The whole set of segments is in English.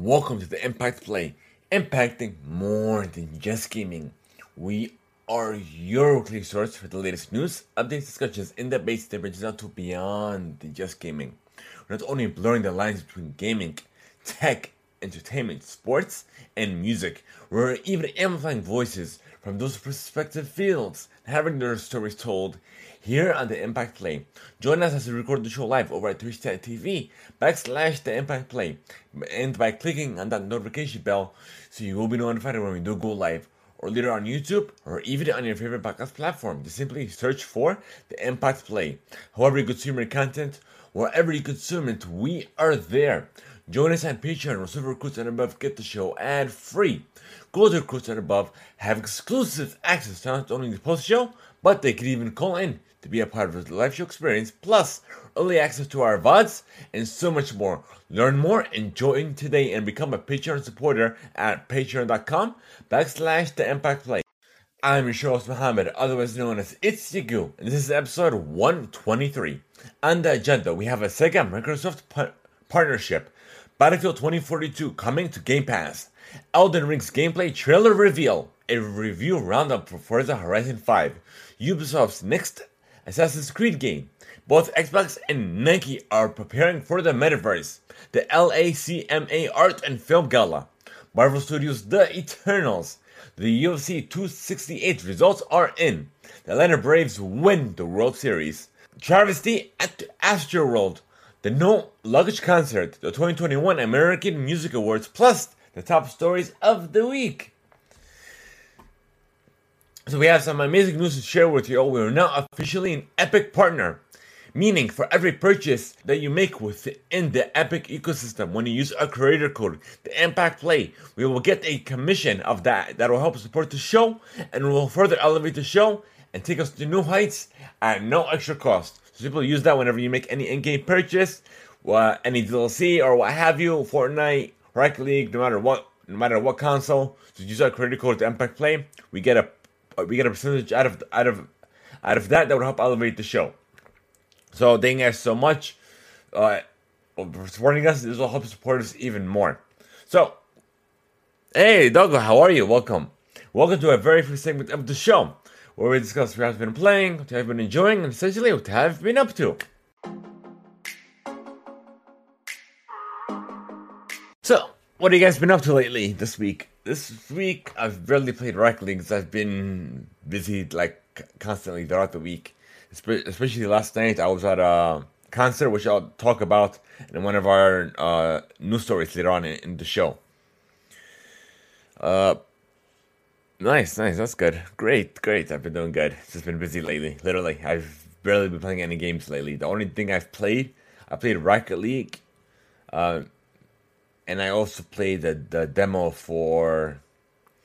Welcome to the Impact Play, impacting more than just gaming. We are your weekly source for the latest news, updates, discussions, and the base that branches out to beyond than just gaming. We're not only blurring the lines between gaming, tech, entertainment, sports, and music, we're even amplifying voices from those respective fields, having their stories told here on the Impact Play. Join us as we record the show live over at twitch.tv backslash the Impact Play and by clicking on that notification bell so you will be notified when we do go live or later on YouTube or even on your favorite podcast platform. Just simply search for the Impact Play. However you consume your content, wherever you consume it, we are there. Join us on Patreon, receive recruits and above, get the show ad free. Go to recruits and above, have exclusive access to not only the post show, but they can even call in to be a part of the live show experience, plus early access to our VODs, and so much more. Learn more and join today and become a Patreon supporter at patreon.com backslash the impact play. I'm your show host Muhammad, otherwise known as It's Yagu, and this is episode 123. On the agenda, we have a Sega Microsoft par- partnership, Battlefield 2042 coming to Game Pass, Elden Ring's gameplay trailer reveal, a review roundup for Forza Horizon 5, Ubisoft's next Assassin's Creed game. Both Xbox and Nike are preparing for the metaverse, the LACMA Art and Film Gala, Marvel Studios' The Eternals, the UFC 268 results are in. The Atlanta Braves win the World Series. Travesty at Astroworld, the No Luggage Concert, the 2021 American Music Awards, plus the top stories of the week. So we have some amazing news to share with you. We are now officially an Epic partner. Meaning, for every purchase that you make within the Epic ecosystem, when you use our creator code, the Impact Play, we will get a commission of that. That will help support the show and will further elevate the show and take us to new heights at no extra cost. So simply use that whenever you make any in-game purchase, uh, any DLC or what have you, Fortnite, Rocket League, no matter what, no matter what console. So use our creator code, the Impact Play. We get a we get a percentage out of out of out of that that would help elevate the show. So thank you guys so much uh, for supporting us. This will help support us even more. So, hey Doug, how are you? Welcome. Welcome to a very first segment of the show where we discuss what I've been playing, what I've been enjoying, and essentially what I've been up to. So, what have you guys been up to lately this week? This week I've barely played Rocket League because I've been busy like constantly throughout the week. Especially last night, I was at a concert, which I'll talk about in one of our uh, news stories later on in, in the show. Uh, nice, nice, that's good. Great, great. I've been doing good. It's just been busy lately. Literally, I've barely been playing any games lately. The only thing I've played, I played Rocket League. Uh, and I also played the, the demo for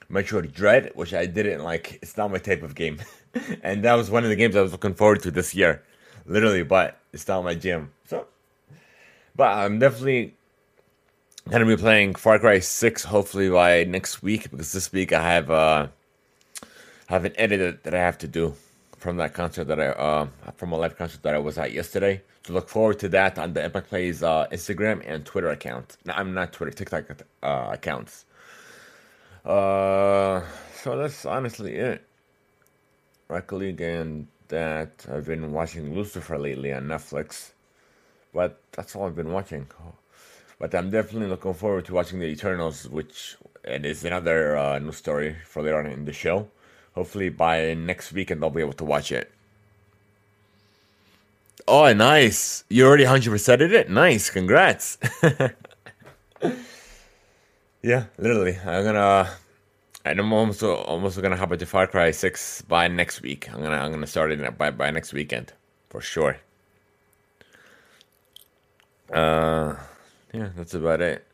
Metroid Dread, which I didn't like. It's not my type of game, and that was one of the games I was looking forward to this year, literally. But it's not my jam. So, but I'm definitely gonna be playing Far Cry Six hopefully by next week because this week I have uh have an edit that I have to do from that concert that I uh from a live concert that I was at yesterday. So look forward to that on the Impact Plays uh, Instagram and Twitter account. No, I'm not Twitter, TikTok uh, accounts. Uh, so that's honestly it. Rocket League and that I've been watching Lucifer lately on Netflix, but that's all I've been watching. But I'm definitely looking forward to watching the Eternals, which is another uh, new story for later on in the show. Hopefully by next weekend I'll be able to watch it. Oh, nice. You already 100%ed it? Nice. Congrats. yeah, literally. I'm gonna. I'm almost almost gonna hop into Far Cry Six by next week. I'm gonna I'm gonna start it by by next weekend for sure. Uh, yeah, that's about it.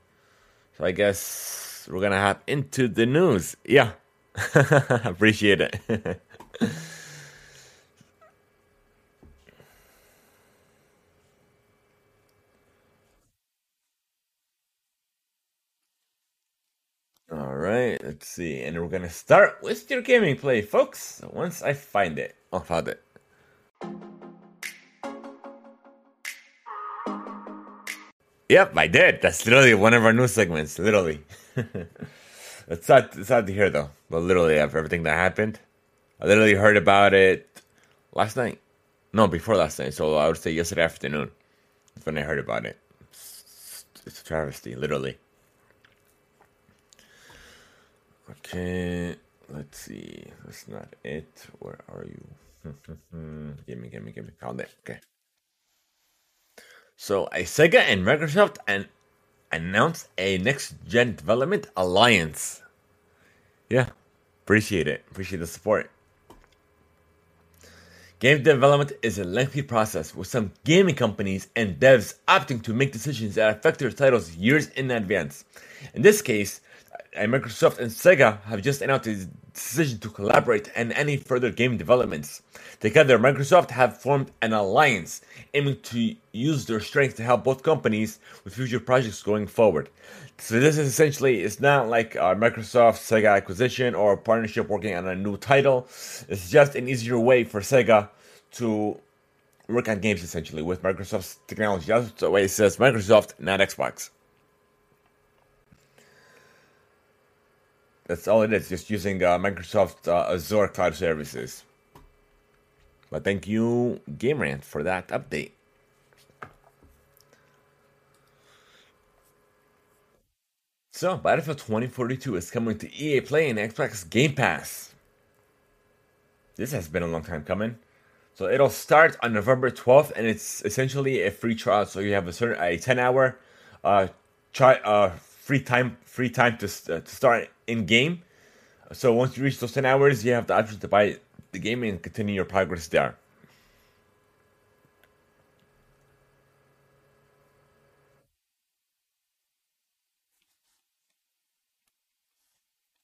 So I guess we're gonna hop into the news. Yeah, appreciate it. All right, let's see. And we're going to start with your gaming play, folks. Once I find it. Oh, found it. Yep, I did. That's literally one of our new segments. Literally. it's sad. It's sad to hear though. But literally, of everything that happened, I literally heard about it last night. No, before last night. So I would say yesterday afternoon. That's when I heard about it. It's, it's a travesty, literally. Okay, let's see. That's not it. Where are you? give me, give me, give me. Found it. Okay. So, a Sega and Microsoft and announced a next gen development alliance. Yeah, appreciate it. Appreciate the support. Game development is a lengthy process with some gaming companies and devs opting to make decisions that affect their titles years in advance. In this case, Microsoft and Sega have just announced decision to collaborate and any further game developments. Together, Microsoft have formed an alliance aiming to use their strength to help both companies with future projects going forward. So this is essentially it's not like a Microsoft Sega acquisition or partnership working on a new title. It's just an easier way for Sega to work on games essentially with Microsoft's technology. That's the way it says Microsoft, not Xbox. That's all it is, just using uh, Microsoft uh, Azure cloud services. But thank you, Game Rant, for that update. So, Battlefield 2042 is coming to EA Play and Xbox Game Pass. This has been a long time coming. So it'll start on November 12th, and it's essentially a free trial. So you have a certain a 10 hour uh, try, uh, free time free time to, uh, to start in game. So once you reach those 10 hours, you have the option to buy the game and continue your progress there.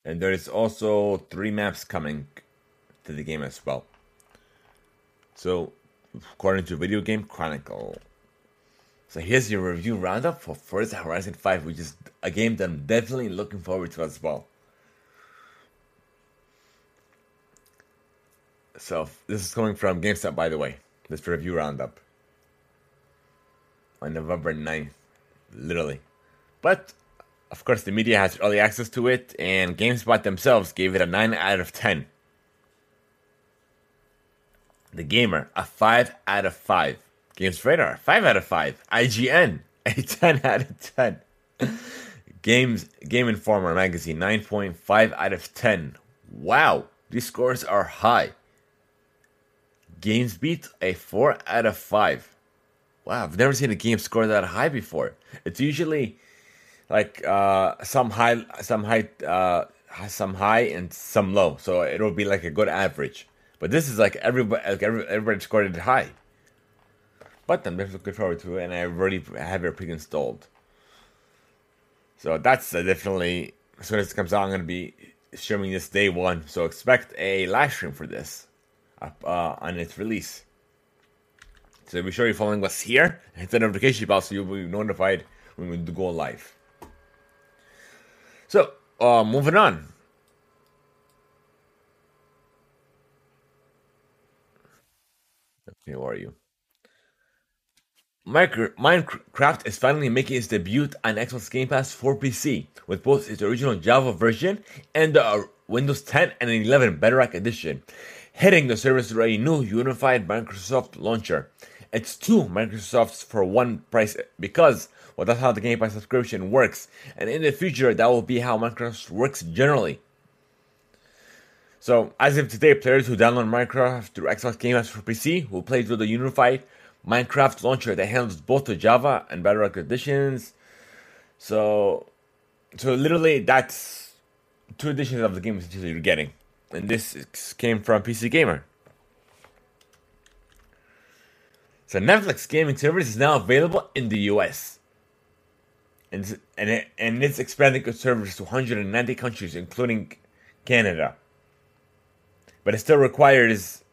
And there is also three maps coming to the game as well. So, according to Video Game Chronicle, so here's your review roundup for Forza Horizon 5, which is a game that I'm definitely looking forward to as well. So this is coming from GameSpot, by the way. This review roundup on November 9th, literally. But of course, the media has early access to it, and GameSpot themselves gave it a 9 out of 10. The Gamer, a 5 out of 5. Games Radar, 5 out of 5. IGN, a 10 out of 10. Games Game Informer magazine, 9.5 out of 10. Wow, these scores are high. GamesBeat, a 4 out of 5. Wow, I've never seen a game score that high before. It's usually like uh, some high, some high, uh, some high and some low. So it'll be like a good average. But this is like everybody, like every, everybody scored it high. But I'm definitely looking forward to it, and I already have it pre-installed. So that's uh, definitely as soon as it comes out, I'm gonna be streaming this day one. So expect a live stream for this uh, on its release. So be sure you're following us here. Hit the notification bell so you'll be notified when we go live. So uh, moving on. Who are you? Minecraft is finally making its debut on Xbox Game Pass for PC, with both its original Java version and the uh, Windows 10 and 11 Bedrock Edition, hitting the service through a new unified Microsoft launcher. It's two Microsofts for one price because well, that's how the Game Pass subscription works, and in the future, that will be how Microsoft works generally. So, as of today, players who download Minecraft through Xbox Game Pass for PC will play through the unified Minecraft launcher that handles both the Java and Bedrock editions. So, so literally, that's two editions of the game essentially you're getting, and this came from PC Gamer. So Netflix gaming service is now available in the US. And, and, it, and it's expanding its service to 190 countries, including Canada. But it still requires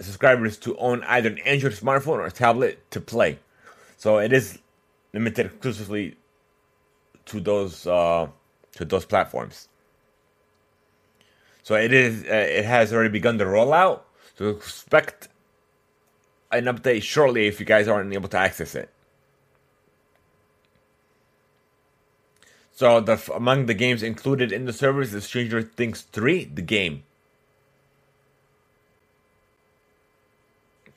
subscribers to own either an Android smartphone or a tablet to play. So it is limited exclusively to those uh, to those platforms. So it is uh, it has already begun the rollout. So expect an update shortly if you guys aren't able to access it. So the among the games included in the service is Stranger Things 3, the game.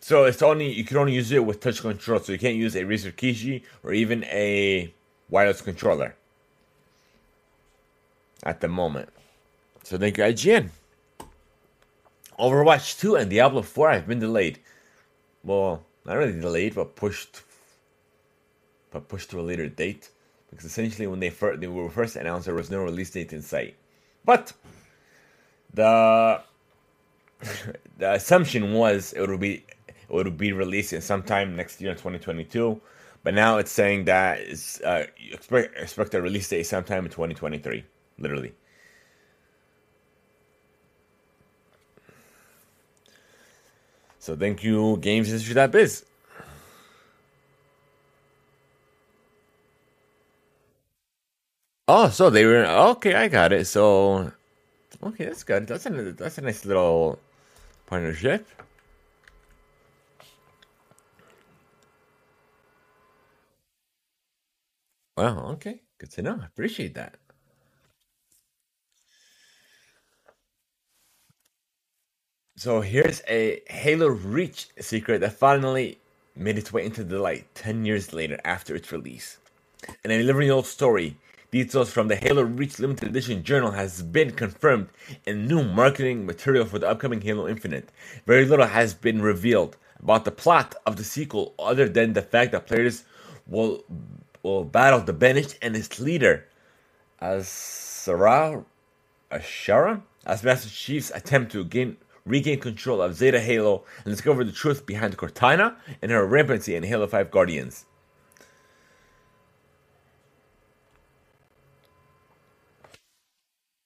So it's only you can only use it with touch control, so you can't use a Razer Kishi or even a wireless controller at the moment. So thank you, IGN. Overwatch 2 and Diablo 4 have been delayed. Well, not really delayed, but pushed but pushed to a later date. Because essentially when they first they were first announced there was no release date in sight. But the the assumption was it would be it would be released in sometime next year in 2022. But now it's saying that it's uh, expect expect a release date sometime in 2023, literally. So thank you, GamesIndustry.biz. Oh, so they were okay. I got it. So okay, that's good. That's a that's a nice little partnership. Wow. Okay, good to know. I appreciate that. So here's a Halo Reach secret that finally made its way into the light 10 years later after its release. In a 11 year old story, details from the Halo Reach limited edition journal has been confirmed in new marketing material for the upcoming Halo Infinite. Very little has been revealed about the plot of the sequel other than the fact that players will will battle the Banished and its leader as Escharum as Master Chief's attempt to gain regain control of Zeta Halo and discover the truth behind Cortana and her rampancy in Halo 5 Guardians.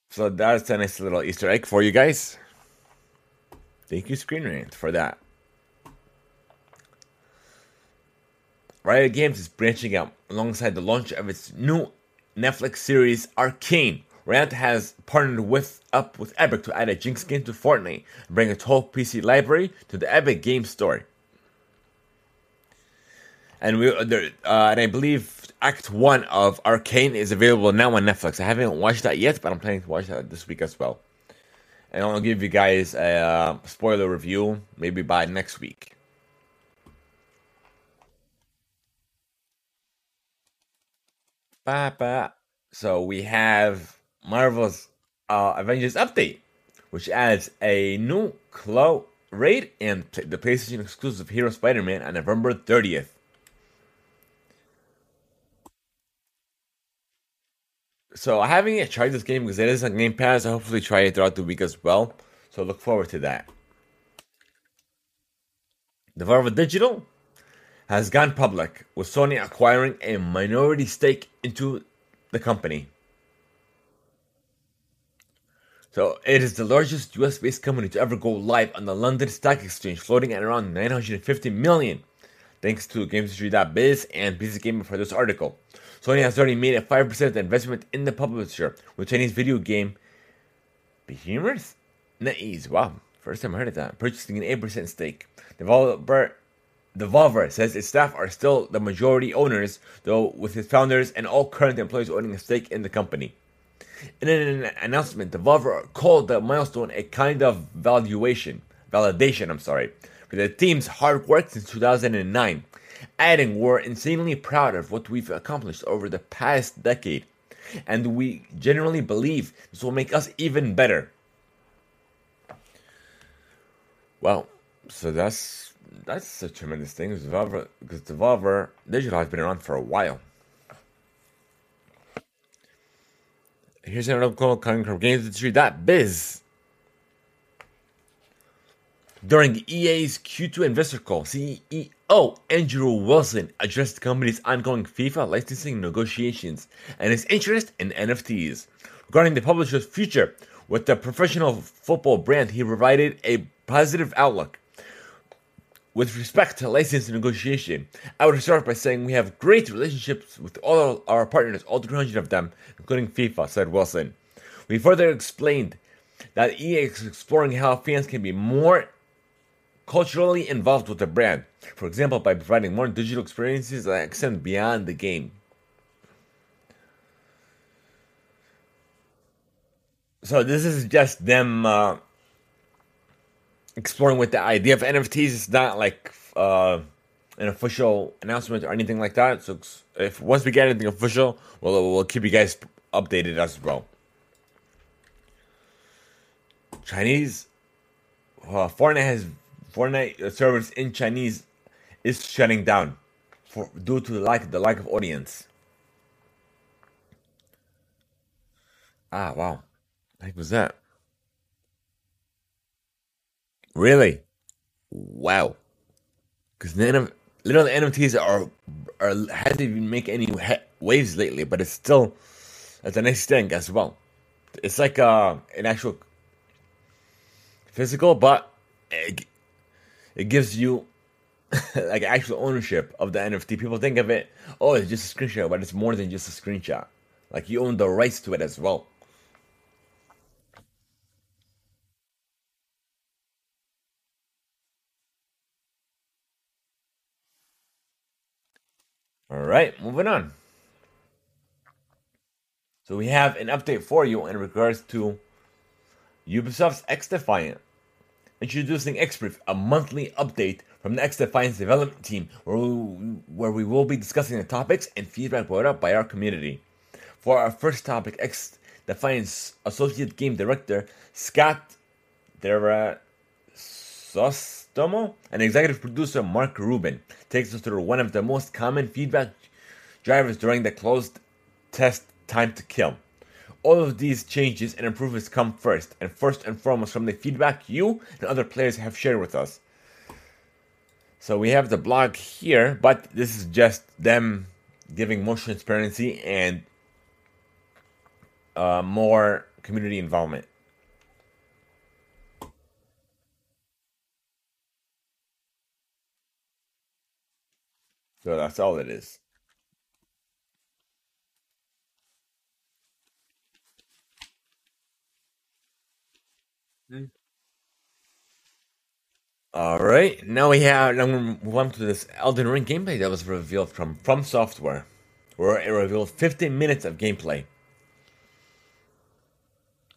So that's a nice little Easter egg for you guys. Thank you, Screen Rant, for that. Riot Games is branching out alongside the launch of its new Netflix series Arcane. Riot has partnered with up with Epic to add a Jinx game to Fortnite and bring a 12 PC library to the Epic Game Store. And we, uh, uh, and I believe Act One of Arcane is available now on Netflix. I haven't watched that yet, but I'm planning to watch that this week as well. And I'll give you guys a uh, spoiler review maybe by next week. So we have Marvel's uh, Avengers update, which adds a new Klaw raid and the PlayStation exclusive Hero Spider-Man on November 30th. So I haven't yet tried this game because it is on Game Pass. I hopefully try it throughout the week as well. So look forward to that. Devolver Digital has gone public with Sony acquiring a minority stake into the company. So it is the largest US based company to ever go live on the London Stock Exchange, floating at around 950 million, thanks to GamesIndustry.biz and PC Gamer for this article. Sony has already made a 5% investment in the publisher with Chinese video game Behemoth? NetEase, wow, first time I heard of that. Purchasing an 8% stake. Developer Devolver says its staff are still the majority owners, though with its founders and all current employees owning a stake in the company. In an announcement, Devolver called the milestone a kind of valuation, validation, I'm sorry, for the team's hard work since 2009, adding we're insanely proud of what we've accomplished over the past decade, and we genuinely believe this will make us even better. Well, so that's that's a tremendous thing. Because Devolver Digital has been around for a while. Here's an article coming from GamesIndustry.biz. During EA's Q2 investor call, CEO Andrew Wilson addressed the company's ongoing FIFA licensing negotiations and his interest in NFTs. Regarding the publisher's future with the professional football brand, he provided a positive outlook with respect to license negotiation, I would start by saying we have great relationships with all our partners, all 300 of them, including FIFA, said Wilson. We further explained that EA is exploring how fans can be more culturally involved with the brand, for example, by providing more digital experiences that extend beyond the game. So this is just them uh, exploring with the idea of NFTs. It's not like uh, an official announcement or anything like that. So if once we get anything official, we'll we'll keep you guys updated as well. Chinese uh, Fortnite has Fortnite servers in Chinese is shutting down for due to the lack the lack of audience. Ah, wow. What was that? Really? Wow. Because none of literally NFTs are are hasn't even make any waves lately, but it's still it's a nice thing as well. It's like uh, an actual physical, but it, it gives you like actual ownership of the NFT. People think of it, oh, it's just a screenshot, but it's more than just a screenshot. Like you own the rights to it as well. All right, moving on. So we have an update for you in regards to Ubisoft's XDefiant. Introducing XBrief, a monthly update from the XDefiant's development team, where we, where we will be discussing the topics and feedback brought up by our community. For our first topic, XDefiant's Associate Game Director, Scott Derasostomo, and Executive Producer Mark Rubin, takes us through one of the most common feedback drivers during the closed test time to kill. All of these changes and improvements come first, and first and foremost from the feedback you and other players have shared with us. So we have the blog here, but this is just them giving more transparency and uh, more community involvement. So that's all it is. Mm. All right, now we have. Now we move on to this Elden Ring gameplay that was revealed from From Software, where it revealed 15 minutes of gameplay.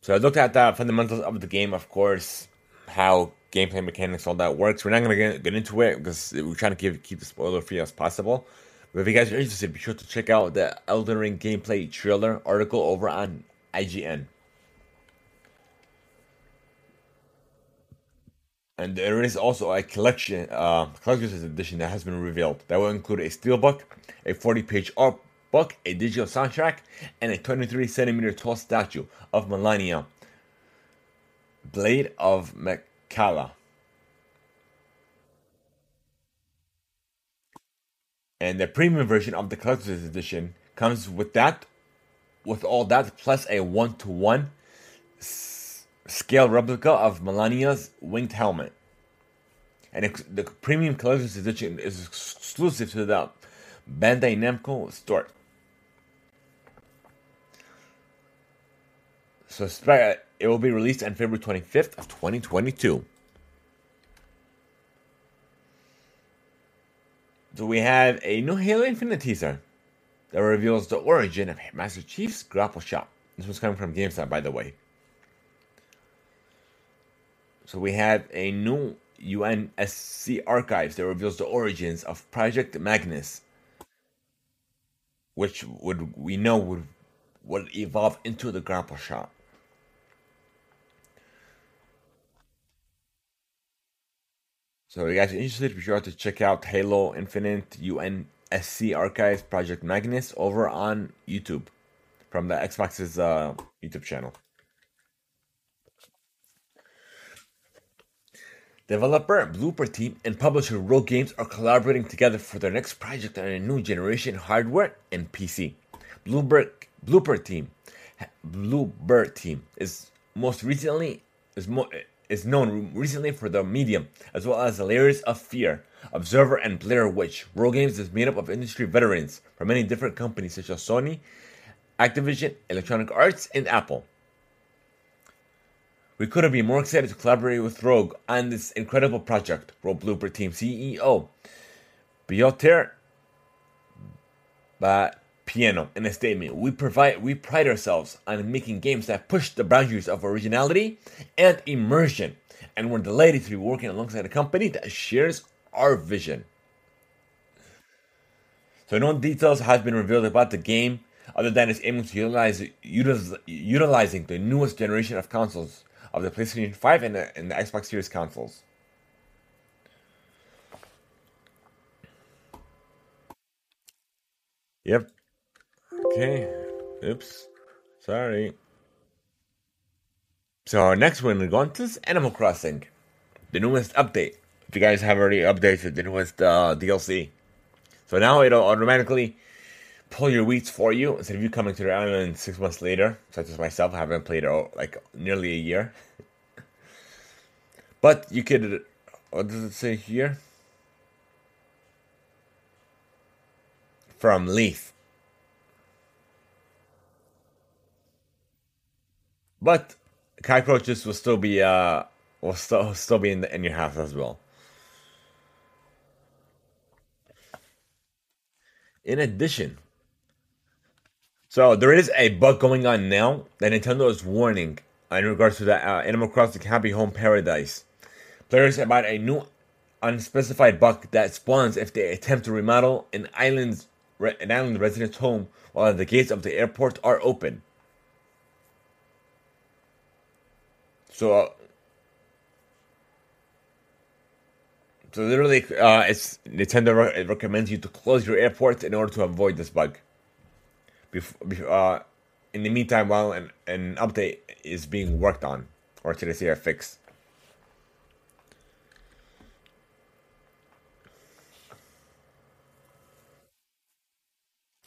So I looked at the fundamentals of the game, of course, how gameplay mechanics, all that works. We're not gonna get, get into it because we're trying to keep keep the spoiler free as possible. But if you guys are interested, be sure to check out the Elden Ring gameplay trailer article over on IGN. And there is also a collection, uh, collector's edition that has been revealed. That will include a steelbook, a 40-page art book, a digital soundtrack, and a 23 centimeter tall statue of Malenia, Blade of Miquella. And the premium version of the collector's edition comes with that, with all that, plus a one-to-one scale replica of Malenia's winged helmet. And the premium collector's edition is exclusive to the Bandai Namco store. So it will be released on February 25th of 2022. So we have a new Halo Infinite teaser that reveals the origin of Master Chief's grapple shot. This was coming from GameSpot, by the way. So we have a new UNSC archives that reveals the origins of Project Magnus, which would we know would would evolve into the grapple shot. So if you guys are interested, be sure to check out Halo Infinite UNSC Archives Project Magnus over on YouTube from the Xbox's uh, YouTube channel. Developer, Bloober Team, and publisher Rogue Games are collaborating together for their next project on a new generation hardware and PC. Bloober, Bloober Team, Bloober Team is most recently is more is known recently for the Medium, as well as the Layers of Fear, Observer, and Blair Witch. Rogue Games is made up of industry veterans from many different companies such as Sony, Activision, Electronic Arts, and Apple. We couldn't be more excited to collaborate with Rogue on this incredible project, Rogue Bloober Team CEO Piotr Babieno in a statement, we provide we pride ourselves on making games that push the boundaries of originality and immersion, and we're delighted to be working alongside a company that shares our vision. So no details have been revealed about the game, other than it's aiming to utilize, utilize utilizing the newest generation of consoles of the PlayStation 5 and the, and the Xbox Series consoles. Yep. Okay. Oops. Sorry. So our next one we're going to is Animal Crossing, the newest update. If you guys have already updated the newest uh, DLC, so now it'll automatically pull your weeds for you instead of you coming to the island six months later. Such as myself, I haven't played it like nearly a year. but you could, what does it say here? From Leaf. But cockroaches will still be uh will still still be in the, in your house as well. In addition, so there is a bug going on now that Nintendo is warning in regards to the uh, Animal Crossing Happy Home Paradise. Players about a new unspecified bug that spawns if they attempt to remodel an island's an island resident's home while the gates of the airport are open. So, uh, so literally, uh, it's Nintendo re- recommends you to close your airport in order to avoid this bug. Before, uh, in the meantime, while an, an update is being worked on, or I say a fix.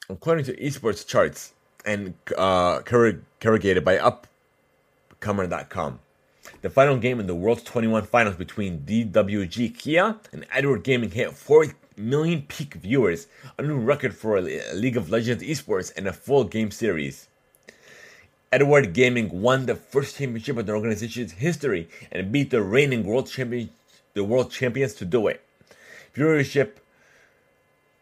According to esports charts and uh, corrugated by Upcomer.com, the final game in the World's 21 Finals between DWG Kia and Edward Gaming hit 4 million peak viewers, a new record for League of Legends esports and a full game series. Edward Gaming won the first championship in the organization's history and beat the reigning world champion, the world champions to do it. Viewership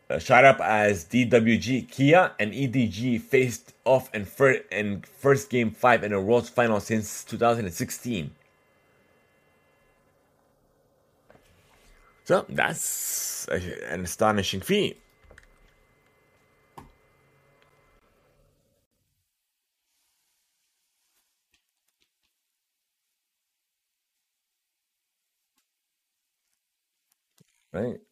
Uh, shot up as DWG Kia and EDG faced off in, fir- in first game five in a World's final since 2016. So that's an astonishing feat. Right.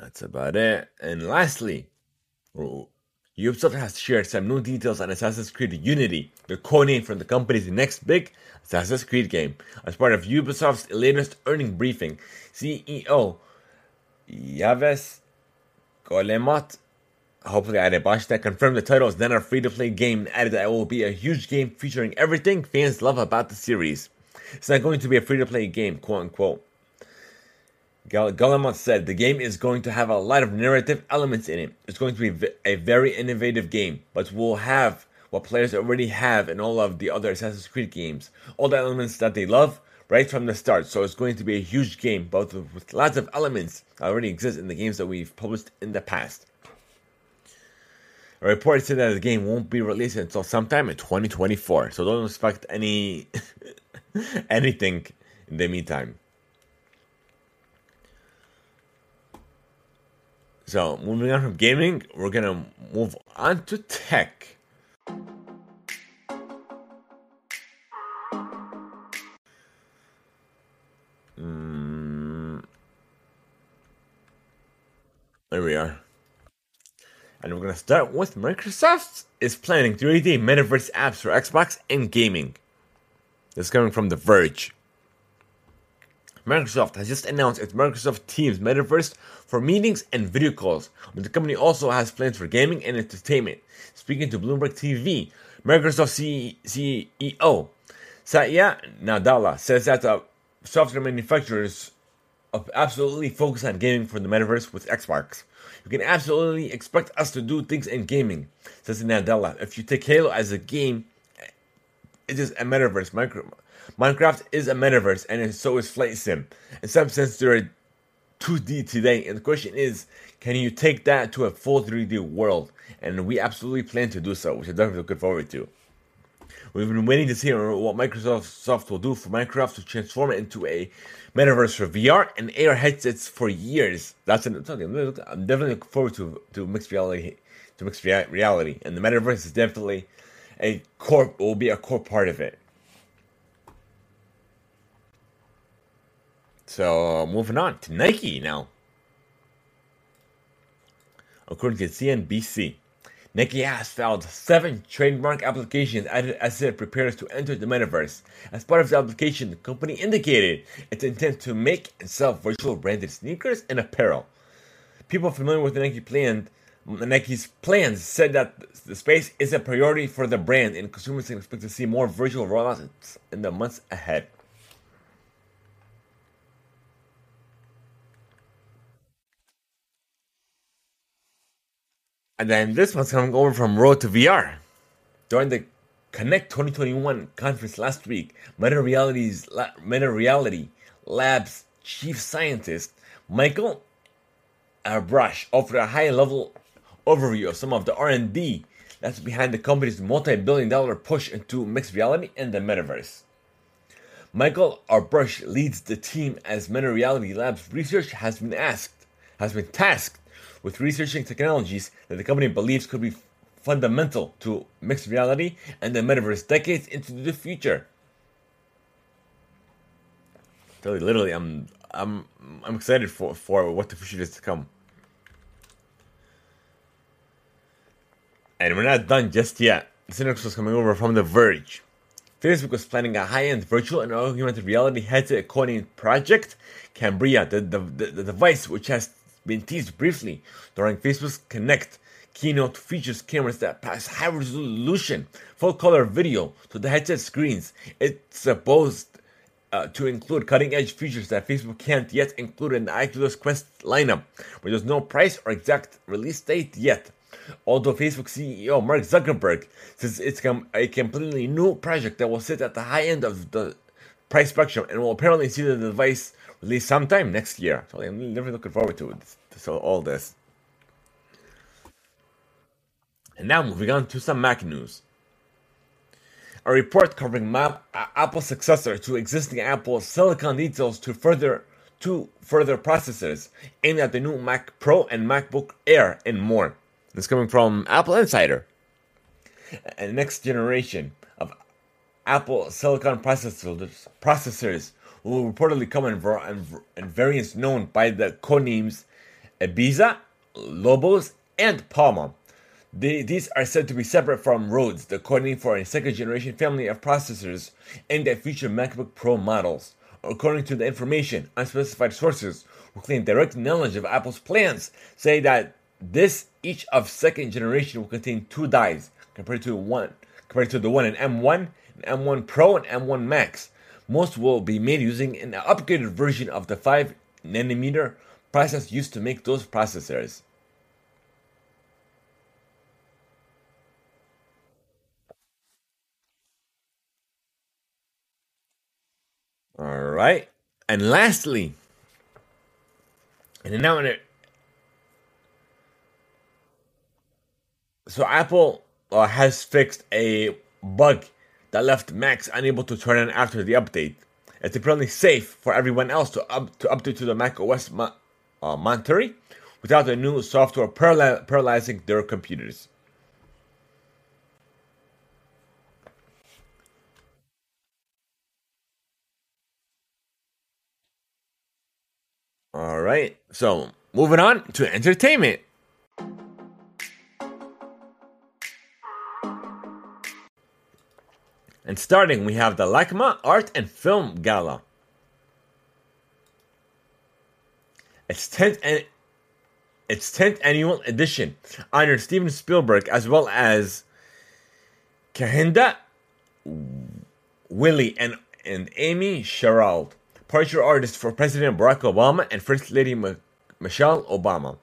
That's about it. And lastly, oh, Ubisoft has shared some new details on Assassin's Creed Infinity, the codename for the company's next big Assassin's Creed game. As part of Ubisoft's latest earning briefing, CEO Yves Guillemot, hopefully I botch that, confirmed the title is then a free-to-play game and added that it will be a huge game featuring everything fans love about the series. It's not going to be a free-to-play game, quote Guillemot said the game is going to have a lot of narrative elements in it. It's going to be a very innovative game, but will have what players already have in all of the other Assassin's Creed games. All the elements that they love right from the start. So it's going to be a huge game, both with lots of elements that already exist in the games that we've published in the past. A report said that the game won't be released until sometime in 2024. So don't expect any anything in the meantime. So, moving on from gaming, we're gonna move on to tech. Mm. There we are. And we're gonna start with Microsoft is planning 3D metaverse apps for Xbox and gaming. This is coming from The Verge. Microsoft has just announced its Microsoft Teams metaverse for meetings and video calls, but the company also has plans for gaming and entertainment. Speaking to Bloomberg TV, Microsoft CEO Satya Nadella says that the software manufacturers absolutely focus on gaming for the metaverse with Xbox. You can absolutely expect us to do things in gaming, says Nadella. If you take Halo as a game, it is a metaverse. Micro- Minecraft is a metaverse, and so is Flight Sim. In some sense, they're 2D today, and the question is, can you take that to a full 3D world? And we absolutely plan to do so, which I'm definitely look forward to. We've been waiting to see what Microsoft Soft will do for Minecraft to transform it into a metaverse for VR and AR headsets for years. That's an, I'm definitely looking forward to to mixed reality, to mixed reality, and the metaverse is definitely a core will be a core part of it. So uh, moving on to Nike now. According to CNBC, Nike has filed seven trademark applications as it prepares to enter the metaverse. As part of the application, the company indicated its intent to make and sell virtual branded sneakers and apparel. People familiar with the Nike plan, Nike's plans said that the space is a priority for the brand, and consumers can expect to see more virtual rollouts in the months ahead. And then this one's coming over from Road to VR. During the Connect 2021 conference last week, Meta Reality's Meta Reality Labs chief scientist Michael Abrash offered a high-level overview of some of the R&D that's behind the company's multi-billion dollar push into mixed reality and the metaverse. Michael Abrash leads the team as Meta Reality Labs research has been asked, has been tasked with researching technologies that the company believes could be fundamental to mixed reality and the metaverse decades into the future. Literally, literally, I'm I'm I'm excited for for what the future is to come. And we're not done just yet. News was coming over from The Verge. Facebook was planning a high-end virtual and augmented reality headset coding project, Cambria, the, the, the, the device which has been teased briefly during Facebook's Connect keynote features cameras that pass high resolution full color video to the headset screens. It's supposed uh, to include cutting edge features that Facebook can't yet include in the Oculus Quest lineup, but there's no price or exact release date yet. Although Facebook CEO Mark Zuckerberg says it's a completely new project that will sit at the high end of the price spectrum and will apparently see the device released sometime next year. So I'm really looking forward to it. So all this. And now moving on to some Mac news. A report covering Map, uh, Apple's successor to existing Apple Silicon details to further two further processors aimed at the new Mac Pro and MacBook Air and more. This coming from Apple Insider. And next generation of Apple Silicon processors, processors will reportedly come in, in, variants known by the codenames Ibiza, Lobos, and Palma. They, these are said to be separate from Rhodes, the codename for a second generation family of processors aimed at future MacBook Pro models. According to the information, unspecified sources who claim direct knowledge of Apple's plans say that this each of second generation will contain two dies compared to one compared to the one in M1, M1 Pro, and M1 Max. Most will be made using an upgraded version of the 5 nanometer process used to make those processors. All right. And lastly, and now it, so Apple uh, has fixed a bug that left Macs unable to turn on after the update. It's apparently safe for everyone else to up to update to the Mac OS mo- uh, Monterey without the new software paraly- paralyzing their computers. All right, so moving on to entertainment. And starting, we have the LACMA Art and Film Gala. Its 10th and its 10th annual edition honored Steven Spielberg as well as Kehinde Wiley and, and Amy Sherald, portrait artists for President Barack Obama and First Lady Michelle Obama.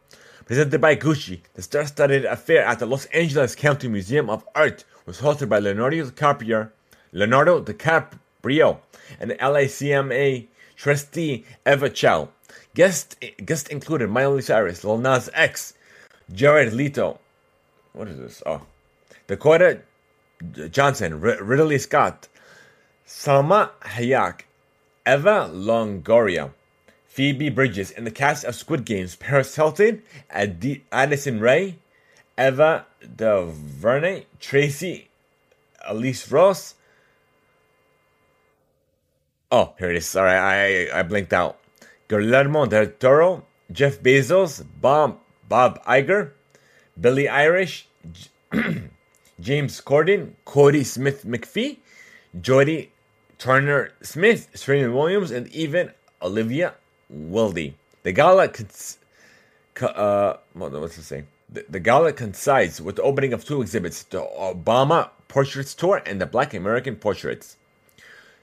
Presented by Gucci, the star-studded affair at the Los Angeles County Museum of Art was hosted by Leonardo DiCaprio, Leonardo DiCaprio and LACMA trustee Eva Chow Guest guest included Miley Cyrus, Lil Nas X, Jared Leto. What is this? Oh, Dakota Johnson, R- Ridley Scott, Salma Hayek, Eva Longoria, Phoebe Bridgers in the cast of Squid Games, Paris Hilton, Ad- Addison Rae, Eva DuVernay, Tracy, Elise Ross. Oh, here it is. Sorry, I I blinked out. Guillermo del Toro, Jeff Bezos, Bob Bob Iger, Billie Eilish, James Corden, Kodi Smit-McPhee, Jodie Turner Smith, Serena Williams, and even Olivia Wilde. The gala, cons- uh, what's it say? The, the gala coincides with the opening of two exhibits: the Obama Portraits Tour and the Black American Portraits.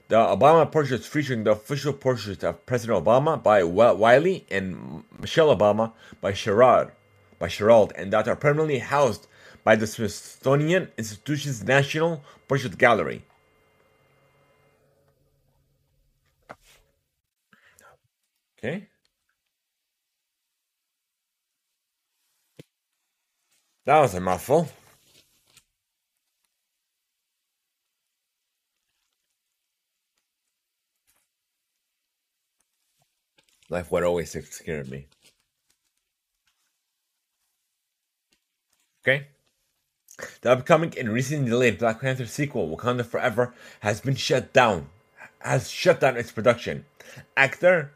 The Obama portraits featuring the official portraits of President Obama by Wiley and Michelle Obama by Sherrod, by Sherald, and that are permanently housed by the Smithsonian Institution's National Portrait Gallery. Okay. That was a mouthful. Would always scared me. Okay. The upcoming and recently delayed Black Panther sequel, Wakanda Forever, has been shut down. Has shut down its production. Actor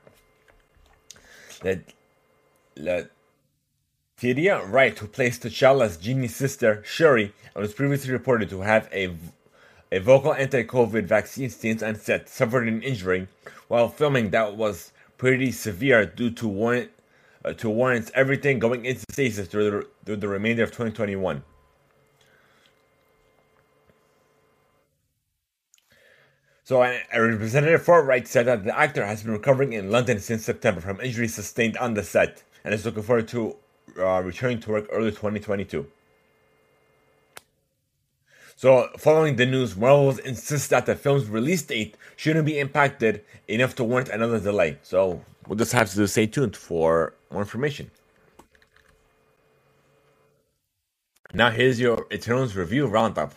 Letitia Wright, who plays T'Challa's genie sister Shuri, and was previously reported to have a a vocal anti-COVID vaccine stance on set, suffered an injury while filming that was pretty severe due to warrant uh, to warrants everything going into stasis through the, through the remainder of 2021. So, a, representative for Wright said that the actor has been recovering in London since September from injuries sustained on the set and is looking forward to uh, returning to work early 2022. So, following the news, Marvel insists that the film's release date shouldn't be impacted enough to warrant another delay. So, we'll just have to stay tuned for more information. Now, here's your Eternals review roundup.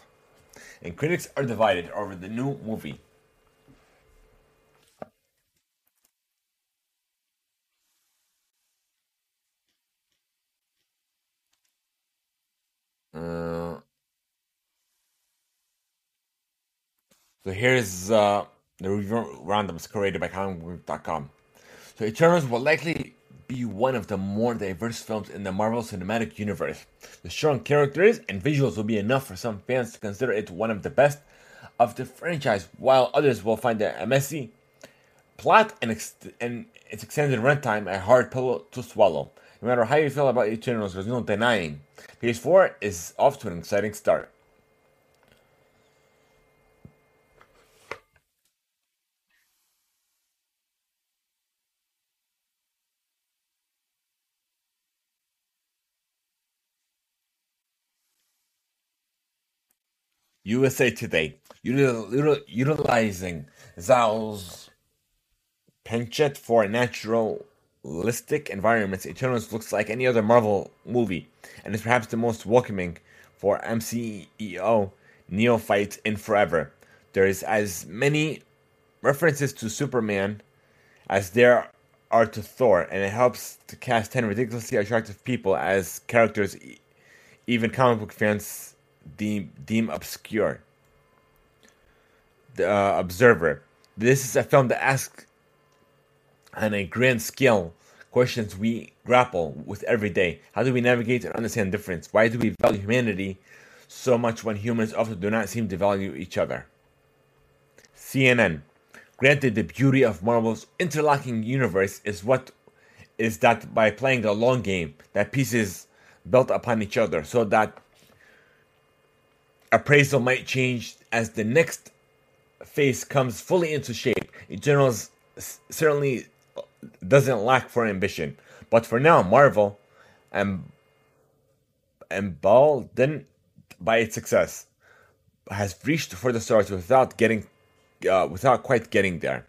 And critics are divided over the new movie. So here's uh, the roundup created by comicbook.com. So Eternals will likely be one of the more diverse films in the Marvel Cinematic Universe. The strong characters and visuals will be enough for some fans to consider it one of the best of the franchise, while others will find a messy plot and, ex- and its extended runtime a hard pill to swallow. No matter how you feel about Eternals, there's no denying Phase 4 is off to an exciting start. USA Today, utilizing Zhao's penchant for naturalistic environments, Eternals looks like any other Marvel movie, and is perhaps the most welcoming for MCU neophytes in forever. There is as many references to Superman as there are to Thor, and it helps to cast 10 ridiculously attractive people as characters even comic book fans deem, deem obscure. The uh, Observer. This is a film that asks on a grand scale questions we grapple with every day. How do we navigate and understand difference? Why do we value humanity so much when humans often do not seem to value each other? CNN. Granted, the beauty of Marvel's interlocking universe is what is that by playing the long game, that pieces built upon each other, so that appraisal might change as the next phase comes fully into shape. Eternals certainly doesn't lack for ambition, but for now, Marvel, and emboldened by its success, has reached for the stars without getting, uh, without quite getting there.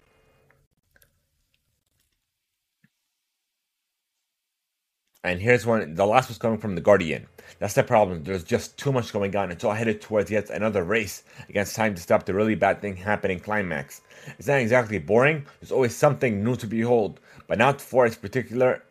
And here's one. The last was coming from the Guardian. That's the problem. There's just too much going on. It's all headed towards yet another race against time to stop the really bad thing happening climax. It's not exactly boring. There's always something new to behold, but not for its particular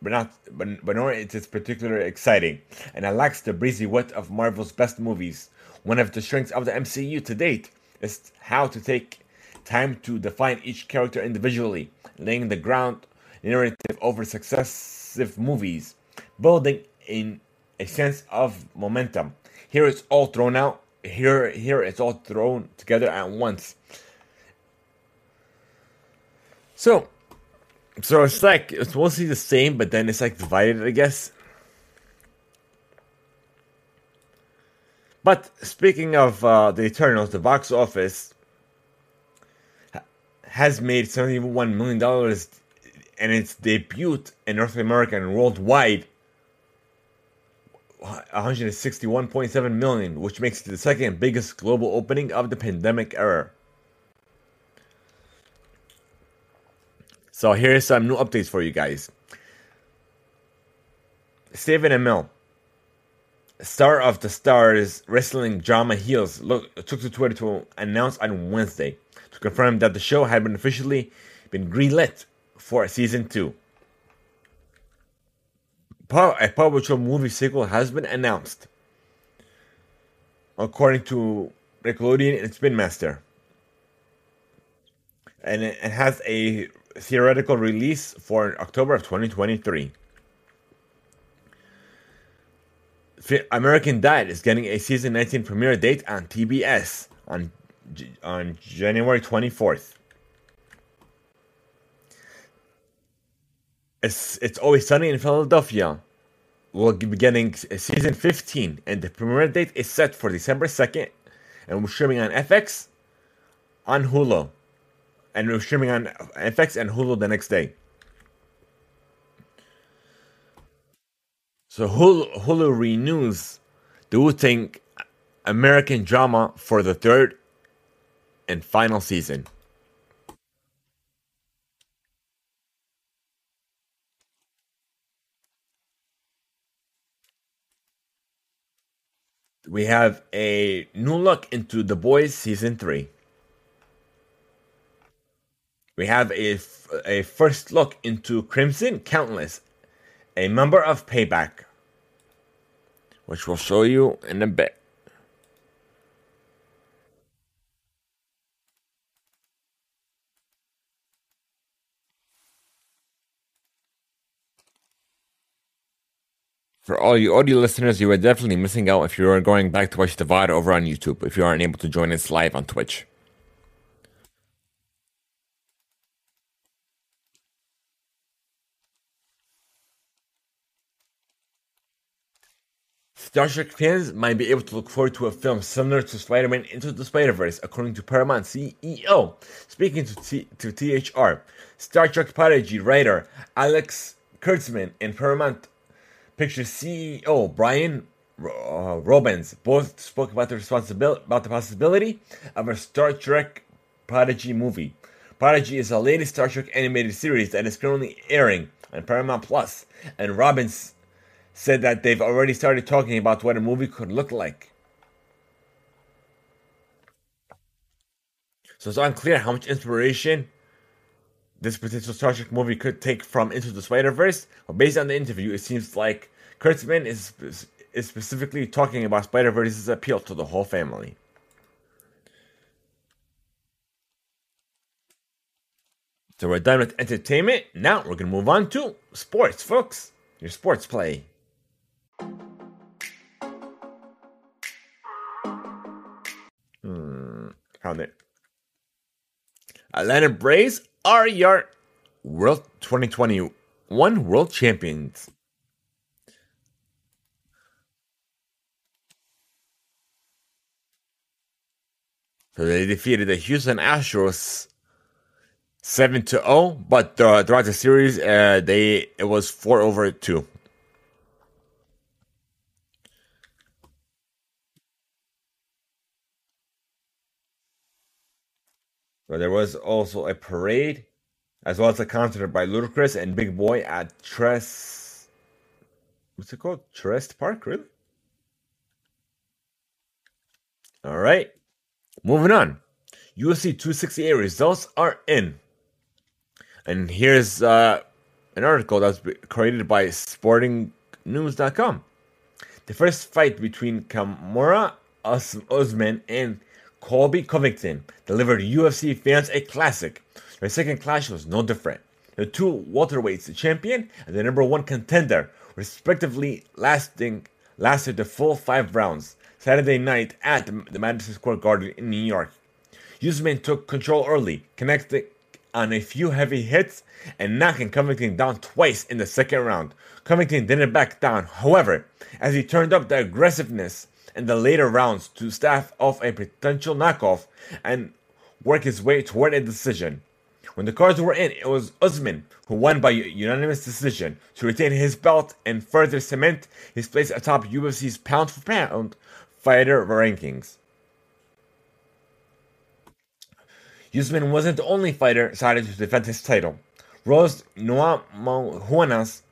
but not but, but nor it is particularly exciting, and it lacks the breezy wit of Marvel's best movies. One of the strengths of the MCU to date is how to take time to define each character individually, laying the ground narrative over successive movies, building in a sense of momentum. Here it's all thrown out. Here, here it's all thrown together at once. So, so it's like it's mostly the same, but then it's like divided, I guess. But speaking of uh, the Eternals, the box office has made seventy-one million dollars, and its debut in North America and worldwide. 161.7 million, which makes it the second biggest global opening of the pandemic era. So here's some new updates for you guys. Stephen Amell, star of the Starz wrestling drama Heels, look, took to Twitter to announce on Wednesday to confirm that the show had been officially been greenlit for season two. A Paw Patrol movie sequel has been announced, according to Nickelodeon and Spin Master, and it has a theoretical release for October of 2023. American Dad is getting a season 19 premiere date on TBS on on January 24th. It's, it's always sunny in Philadelphia. We'll be getting uh, season 15, and the premiere date is set for December 2nd, and we're streaming on FX, on Hulu and we're streaming on FX and Hulu the next day. So Hulu, Hulu renews the Wu Tang American drama for the third and final season. We have a new look into The Boys season 3 we have a, a first look into Crimson Countess, a member of Payback, which we'll show you in a bit. For all you audio listeners, you are definitely missing out if you are going back to watch the VOD over on YouTube if you aren't able to join us live on Twitch. Star Trek fans might be able to look forward to a film similar to Spider-Man Into the Spider-Verse, according to Paramount CEO. Speaking to, T- to THR, Star Trek Prodigy writer Alex Kurtzman and Paramount Pictures CEO Brian uh, Robbins both spoke about the responsibility about the possibility of a Star Trek Prodigy movie. Prodigy is the latest Star Trek animated series that is currently airing on Paramount Plus, and Robbins said that they've already started talking about what a movie could look like. So it's unclear how much inspiration this potential Star Trek movie could take from Into the Spider Verse. But based on the interview, it seems like Kurtzman is is specifically talking about Spider Verse's appeal to the whole family. So we're done with entertainment. Now we're gonna move on to sports, folks. Your sports play. Hmm, found it. Atlanta Braves are your World 2021 World Champions? So they defeated the Houston Astros 7 to 0, but uh, throughout the series, uh, they it was 4 over 2. Well, there was also a parade, as well as a concert by Ludacris and Big Boi at Tress. What's it called? Truist Park, really? All right. Moving on. UFC 268 results are in. And here's uh, an article that's created by sportingnews.com. The first fight between Kamaru Usman and Colby Covington delivered UFC fans a classic. Their second clash was no different. The two welterweights, the champion and the number one contender, respectively lasting lasted the full five rounds Saturday night at the Madison Square Garden in New York. Usman took control early, connecting on a few heavy hits and knocking Covington down twice in the second round. Covington didn't back down, however, as he turned up the aggressiveness in the later rounds to staff off a potential knockoff and work his way toward a decision. When the cards were in, it was Usman who won by unanimous decision to retain his belt and further cement his place atop UFC's pound for pound fighter rankings. Usman wasn't the only fighter decided to defend his title. Rose Namajunas,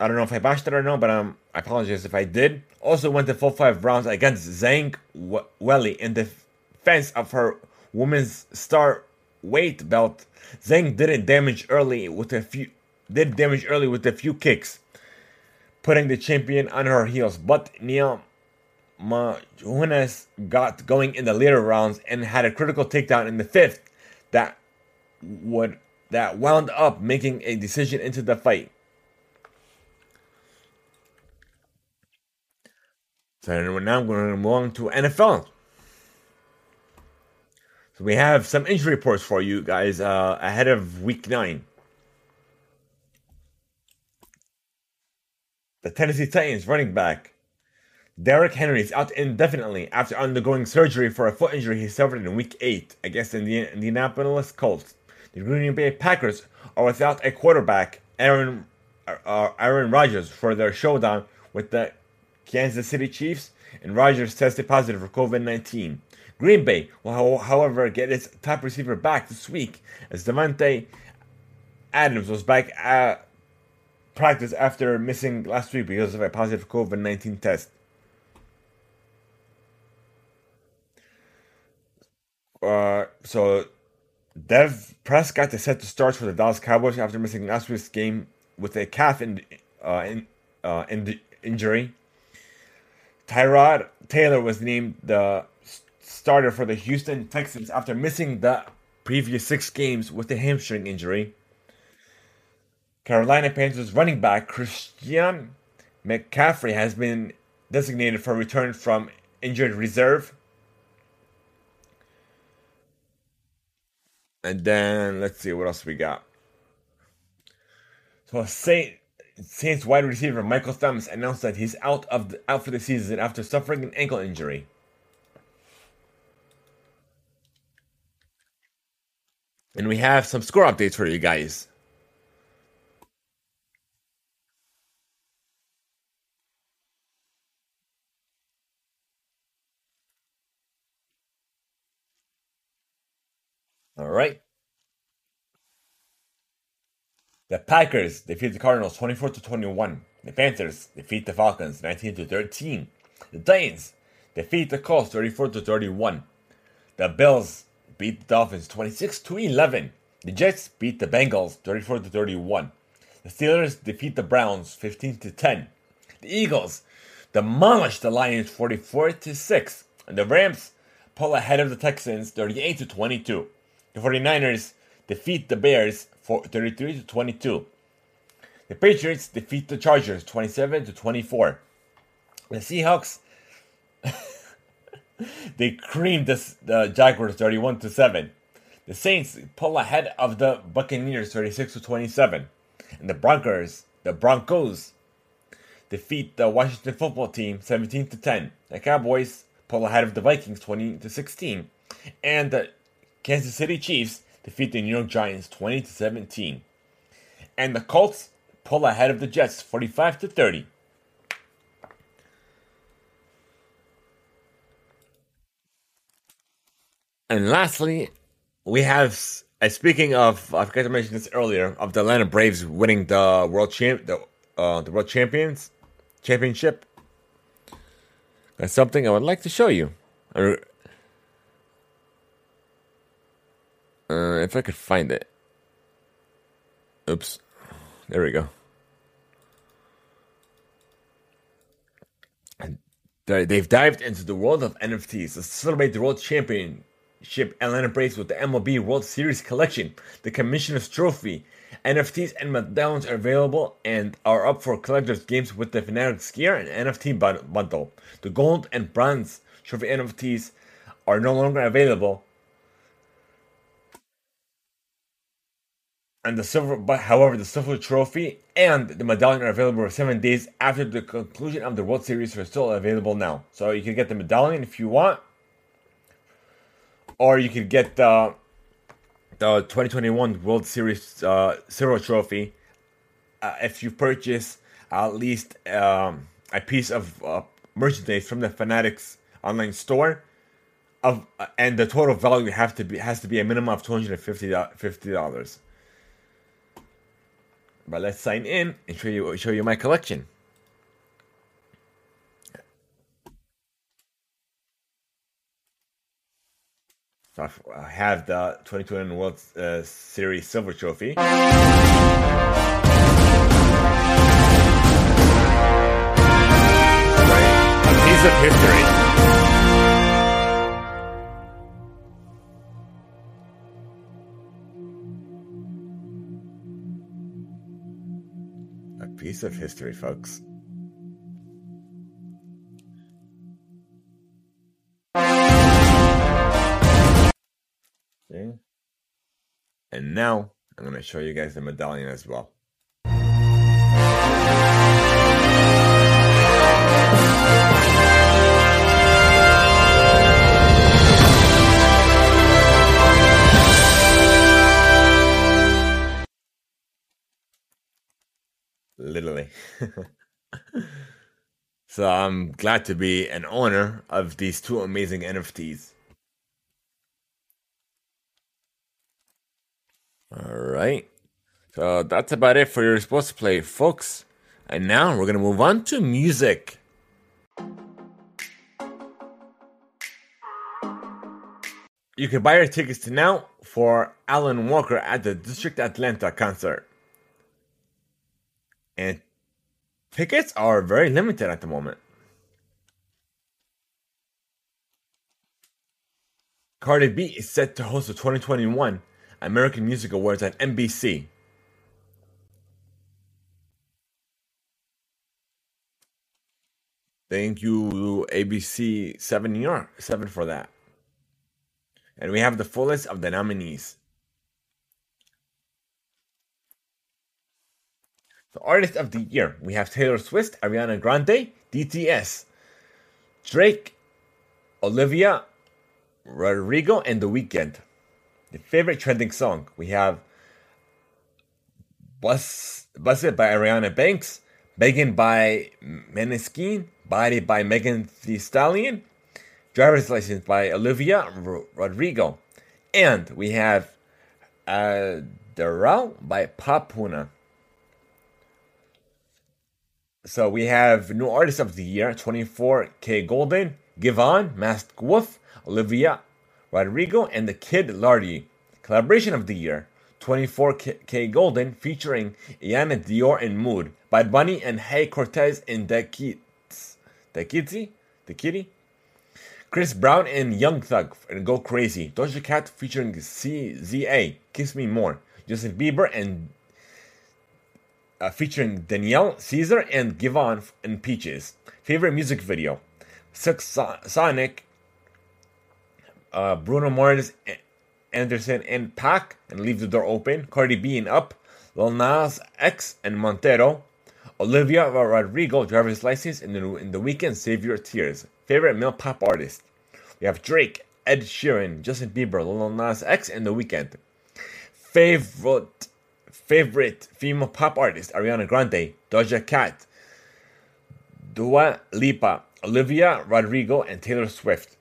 I don't know if I bashed it or no, but um, I apologize if I did, also went the full five rounds against Zhang Weili in defense of her women's star weight belt. Zhang did damage early with a few did damage early with a few kicks, putting the champion on her heels. But Neil Majunas got going in the later rounds and had a critical takedown in the fifth that would that wound up making a decision into the fight. So now I'm going to move on to NFL. So we have some injury reports for you guys uh, ahead of Week Nine. The Tennessee Titans running back Derrick Henry is out indefinitely after undergoing surgery for a foot injury he suffered in Week 8 against the Indianapolis Colts. The Green Bay Packers are without a quarterback, Aaron uh, Aaron Rodgers, for their showdown with the Kansas City Chiefs, and Rodgers tested positive for COVID 19. Green Bay will, however, get its top receiver back this week as Davante Adams was back at practice after missing last week because of a positive COVID 19 test. Uh, so Dak Prescott is set to start for the Dallas Cowboys after missing last week's game with a calf in, uh, in, uh, in injury. Tyrod Taylor was named the starter for the Houston Texans after missing the previous six games with a hamstring injury. Carolina Panthers running back Christian McCaffrey has been designated for return from injured reserve. And then let's see what else we got. So Saint Saints wide receiver Michael Thomas announced that he's out of the, out for the season after suffering an ankle injury. And we have some score updates for you guys. All right. The Packers defeat the Cardinals 24 to 21. The Panthers defeat the Falcons 19 to 13. The Titans defeat the Colts 34 to 31. The Bills beat the Dolphins 26 to 11. The Jets beat the Bengals 34 to 31. The Steelers defeat the Browns 15 to 10. The Eagles demolish the Lions 44 to 6. And the Rams pull ahead of the Texans 38 to 22. The 49ers defeat the Bears for 33 to 22. The Patriots defeat the Chargers 27 to 24. The Seahawks they creamed the, the Jaguars 31 to 7. The Saints pull ahead of the Buccaneers 36 to 27. And the Broncos, the Broncos defeat the Washington football team 17 to 10. The Cowboys pull ahead of the Vikings 20 to 16. And the Kansas City Chiefs defeat the New York Giants 20 to 17. And the Colts pull ahead of the Jets 45 to 30. And lastly, we have uh, speaking of I forgot to mention this earlier of the Atlanta Braves winning the world champ the uh, the world champions championship. That's something I would like to show you. Uh, if I could find it. Oops. There we go. And they've dived into the world of NFTs to celebrate the World Championship Atlanta Braves with the MLB World Series collection, the Commissioner's Trophy. NFTs and medallions are available and are up for collector's games with the Fanatics gear and NFT bundle. The gold and bronze trophy NFTs are no longer available and the silver but however the silver trophy and the medallion are available seven days after the conclusion of the world series are still available now. So you can get the medallion if you want or you could get the the 2021 world series uh, silver trophy uh, if you purchase at least um, a piece of uh, merchandise from the fanatics online store of uh, and the total value have to be has to be a minimum of 250 dollars but let's sign in and show you show you my collection. So I have the 2021 World uh, Series Silver Trophy. Piece of history. Piece of history, folks. See? And now I'm going to show you guys the medallion as well. so I'm glad to be an owner of these two amazing NFTs. All right. So that's about it for your supposed to play, folks. And now we're going to move on to music. You can buy your tickets now for Alan Walker at the District Atlanta concert and tickets are very limited at the moment. Cardi B is set to host the 2021 American Music Awards on NBC. Thank you, ABC 7 New York, 7 for that. And we have the full list of the nominees. The artist of the year, we have Taylor Swift, Ariana Grande, BTS, Drake, Olivia Rodrigo, and The Weeknd. The favorite trending song, we have Bus It by Ariana Banks, Begging by Måneskin, Body by Megan Thee Stallion, Driver's License by Olivia R- Rodrigo, and we have uh, Daryl by Papuna. So we have new artist of the year 24K Golden, Giveon, Masked Wolf, Olivia Rodrigo, and the Kid Laroi. Collaboration of the year 24K Golden featuring iann dior and Mood, Bad Bunny and Jhay Cortez in The Kids. The Kidzy? The Kitty? Chris Brown and Young Thug and Go Crazy. Doja Cat featuring CZA, Kiss Me More. Justin Bieber and uh, featuring Danielle, Caesar, and Giveon and Peaches. Favorite music video: Silk Sonic, uh, Bruno Mars, Anderson, and Paak, and Leave the Door Open. Cardi B and Up, Lil Nas X and Montero. Olivia Rodrigo, Driver's License, and the, in the Weeknd, Save Your Tears. Favorite male pop artist: We have Drake, Ed Sheeran, Justin Bieber, Lil Nas X, and The Weeknd. Favorite favorite female pop artist Ariana Grande, Doja Cat, Dua Lipa, Olivia Rodrigo, and Taylor Swift.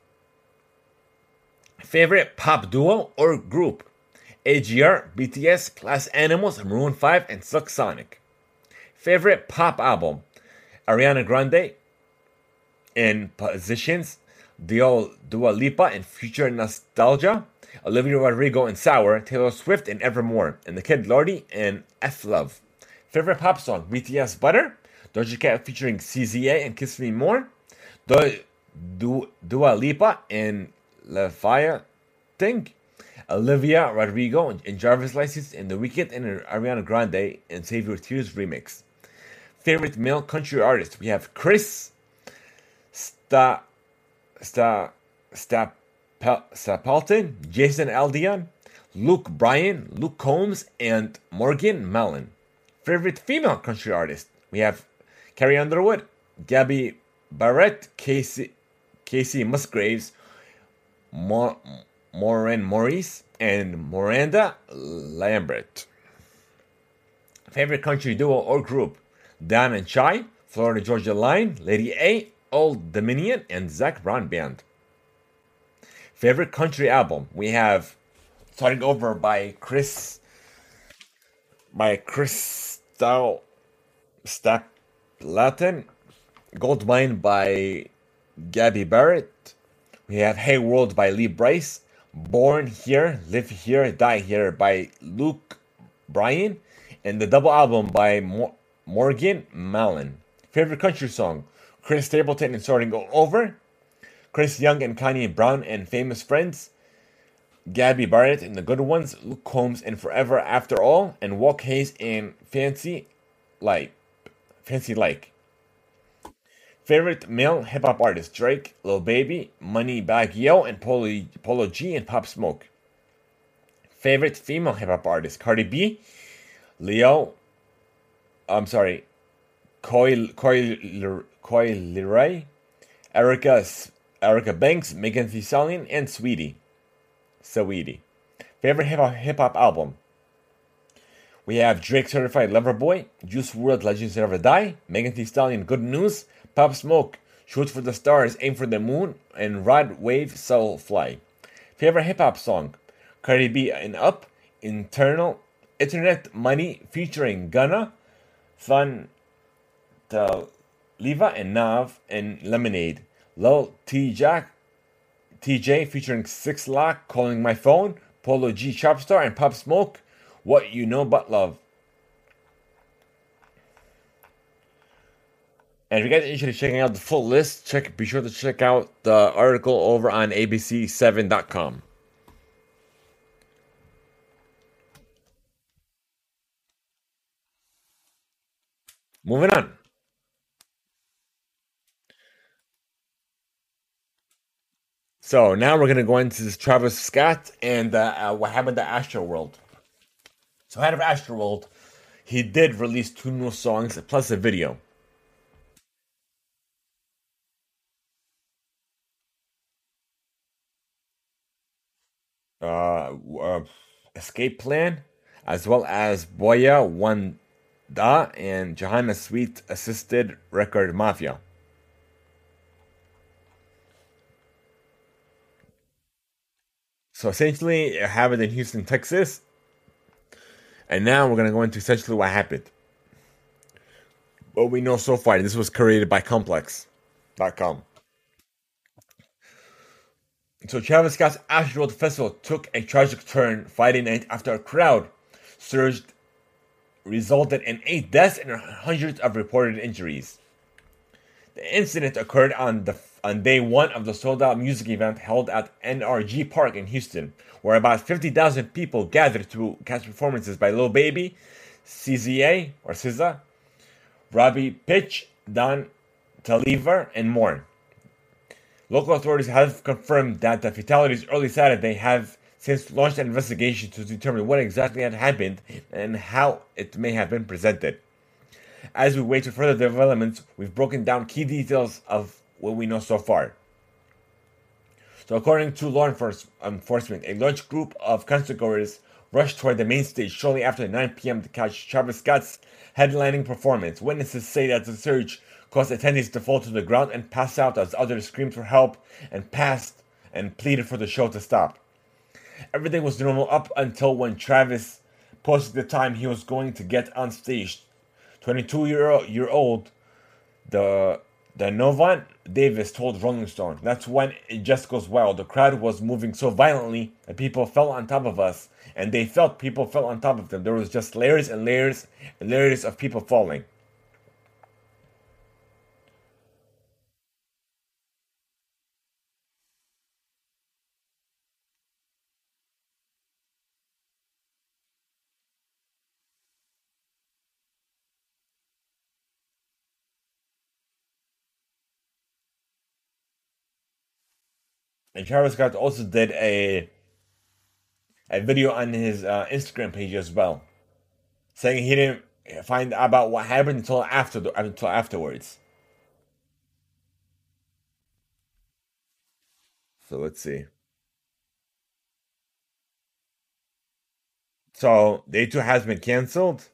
Favorite pop duo or group AJR, BTS, Glass Animals, Maroon 5, and Silk Sonic. Favorite pop album Ariana Grande in Positions, Dua, Dua Lipa in Future Nostalgia, Olivia Rodrigo and Sour, Taylor Swift and Evermore, and The Kid Laroi and F Love. Favorite pop song, BTS Butter, Doja Cat featuring CZA and Kiss Me More, du, du, Dua Lipa and La Fire Thing, Olivia Rodrigo and Jarvis License, and The Weeknd and Ariana Grande and Save Your Tears remix. Favorite male country artist, we have Chris Sta, Sta, Stapleton, Jason Aldean, Luke Bryan, Luke Combs, and Morgan Wallen. Favorite female country artist, we have Carrie Underwood, Gabby Barrett, Casey, Kacey Musgraves, Maren Morris, and Miranda Lambert. Favorite country duo or group, Dan and Shay, Florida Georgia Line, Lady A, Old Dominion, and Zac Brown Band. Favorite country album, we have starting over by Chris by Chris Stapleton, Gold Mine by Gabby Barrett. We have Hey World by Lee Brice, Born Here, Live Here, Die Here by Luke Bryan, and the double album by Mo- Morgan Wallen. Favorite country song, Chris Stapleton and Starting Over, Chris Young and Kane Brown and Famous Friends, Gabby Barrett and The Good Ones, Luke Combs and Forever After All, and Walt Hayes and Fancy Like. Fancy Like. Favorite male hip hop artist Drake, Lil Baby, Moneybagg Yo, and Polo, Polo G and Pop Smoke. Favorite female hip hop artist Cardi B, Leo, I'm sorry, Coi Coi Coi Leray, Erica Erica Banks, Megan Thee Stallion, and Sweetie. Saweetie. Favorite hip hop album. We have Drake Certified Lover Boy, Juice WRLD Legends Never Die, Megan Thee Stallion Good News, Pop Smoke, Shoot for the Stars, Aim for the Moon, and Rod Wave Soul Fly. Favorite hip hop song. Cardi B and Up, Internal, Internet Money featuring Gunna, Fun, Liva and Nav, and Lemonade. Lil T Jack, TJ featuring 6LACK, Calling My Phone, Polo G Chopstar, and Pop Smoke, What You Know But Love. And if you guys are interested in checking out the full list, check be sure to check out the article over on abc7.com. Moving on. So now we're gonna go into this Travis Scott and uh, uh, what happened to Astroworld. So out of Astroworld, he did release two new songs plus a video. Uh, uh, Escape Plan, as well as Boya One Da and Johanna Sweet assisted Record Mafia. So essentially, it happened in Houston, Texas. And now we're going to go into essentially what happened. What we know so far, this was created by Complex.com. So Travis Scott's Ash Astroworld Festival took a tragic turn Friday night after a crowd surged, resulted in eight deaths and hundreds of reported injuries. The incident occurred on the on day one of the sold out music event held at NRG Park in Houston, where about 50,000 people gathered to catch performances by Lil Baby, CZA or SZA, Roddy Ricch, Don Toliver, and more. Local authorities have confirmed that the fatalities early Saturday have since launched an investigation to determine what exactly had happened and how it may have been presented. As we wait for further developments, we've broken down key details of what we know so far. So, according to law enforcement, a large group of concertgoers rushed toward the main stage shortly after 9 p.m. to catch Travis Scott's headlining performance. Witnesses say that the surge caused attendees to fall to the ground and pass out as others screamed for help and passed and pleaded for the show to stop. Everything was normal up until when Travis posted the time he was going to get on stage. 22 year old the the Novant Davis told Rolling Stone. That's when it just goes wild. The crowd was moving so violently that people fell on top of us, and they felt people fell on top of them. There was just layers and layers and layers of people falling. And Travis Scott also did a a video on his uh, Instagram page as well, saying he didn't find out about what happened until after the, until afterwards. So let's see. So day two has been canceled.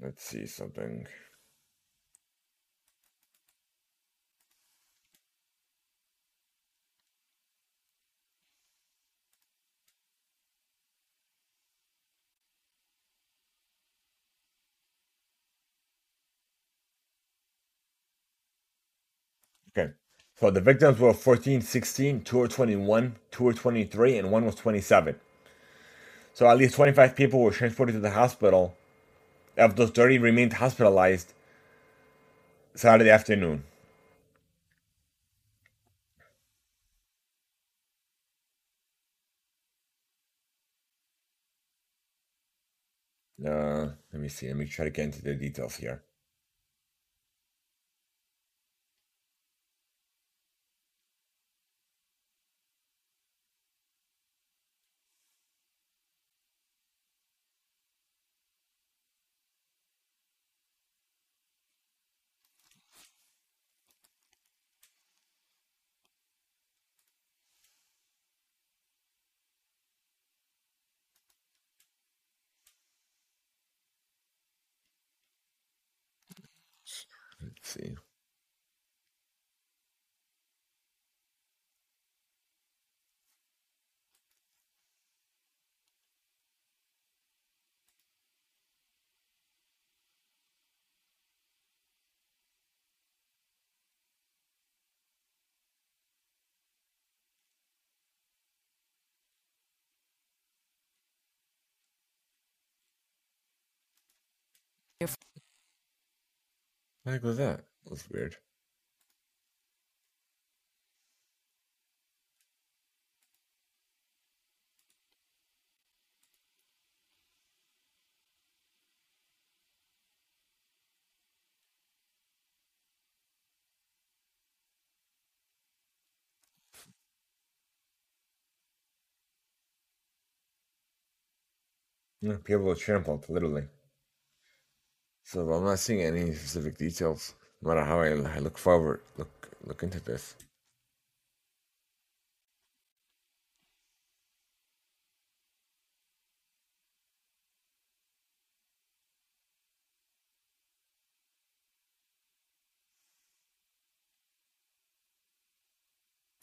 Let's see something. Okay. So the victims were 14, 16, two were 21, two were 23, and one was 27. So at least 25 people were transported to the hospital. Of those 30 remained hospitalized Saturday afternoon. Uh, let me see. Let me try to get into the details here. Let's see. The heck was that? That was weird. People were trampled, literally. So I'm not seeing any specific details. No matter how I, I look forward, look look into this.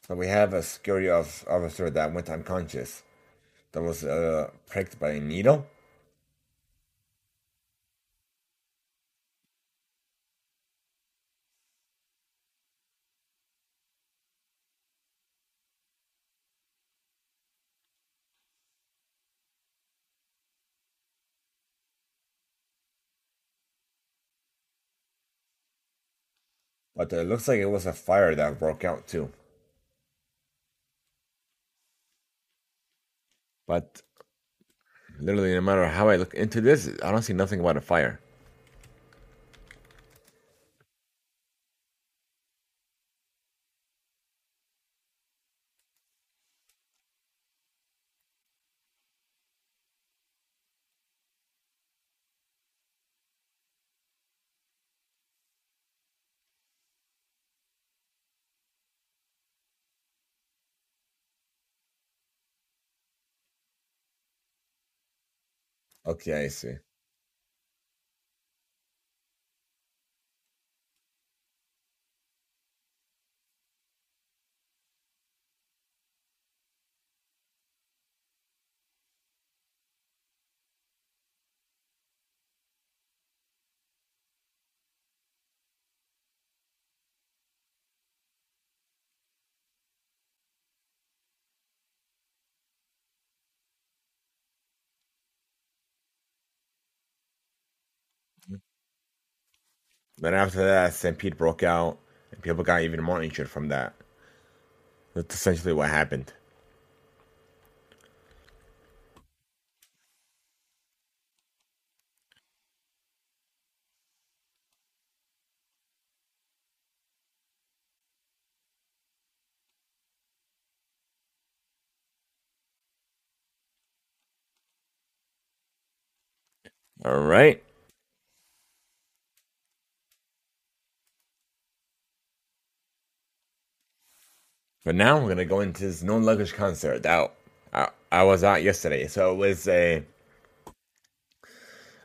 So we have a security officer that went unconscious, that was uh, pricked by a needle. But it looks like it was a fire that broke out too. But literally, no matter how I look into this, I don't see nothing about a fire. Okay, I Then after that, Stampede broke out, and people got even more injured from that. That's essentially what happened. All right. But now we're gonna go into this no luggage concert that I, I was at yesterday. So it was a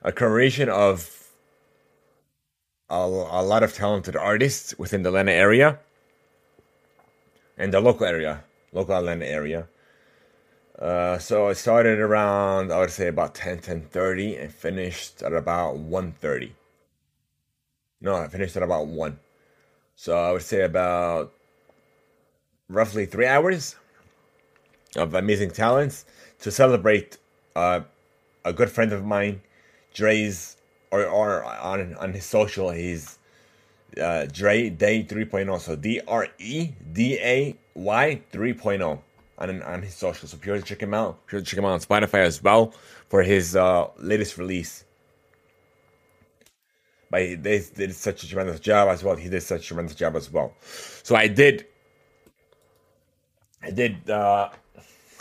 a creation of a, a lot of talented artists within the Atlanta area and the local area, local Atlanta area. Uh, so I started around I would say about 10, 10 and finished at about 1.30. No, I finished at about 1. So I would say about roughly three hours of amazing talents to celebrate uh, a good friend of mine, Dre's, or, or on, on his social, he's uh, Dre Day 3.0. So D R E D A Y 3.0 on, on his social. So be sure to check him out. Be sure to check him out on Spotify as well for his uh, latest release. But they did such a tremendous job as well. He did such a tremendous job as well. So I did I did. Uh,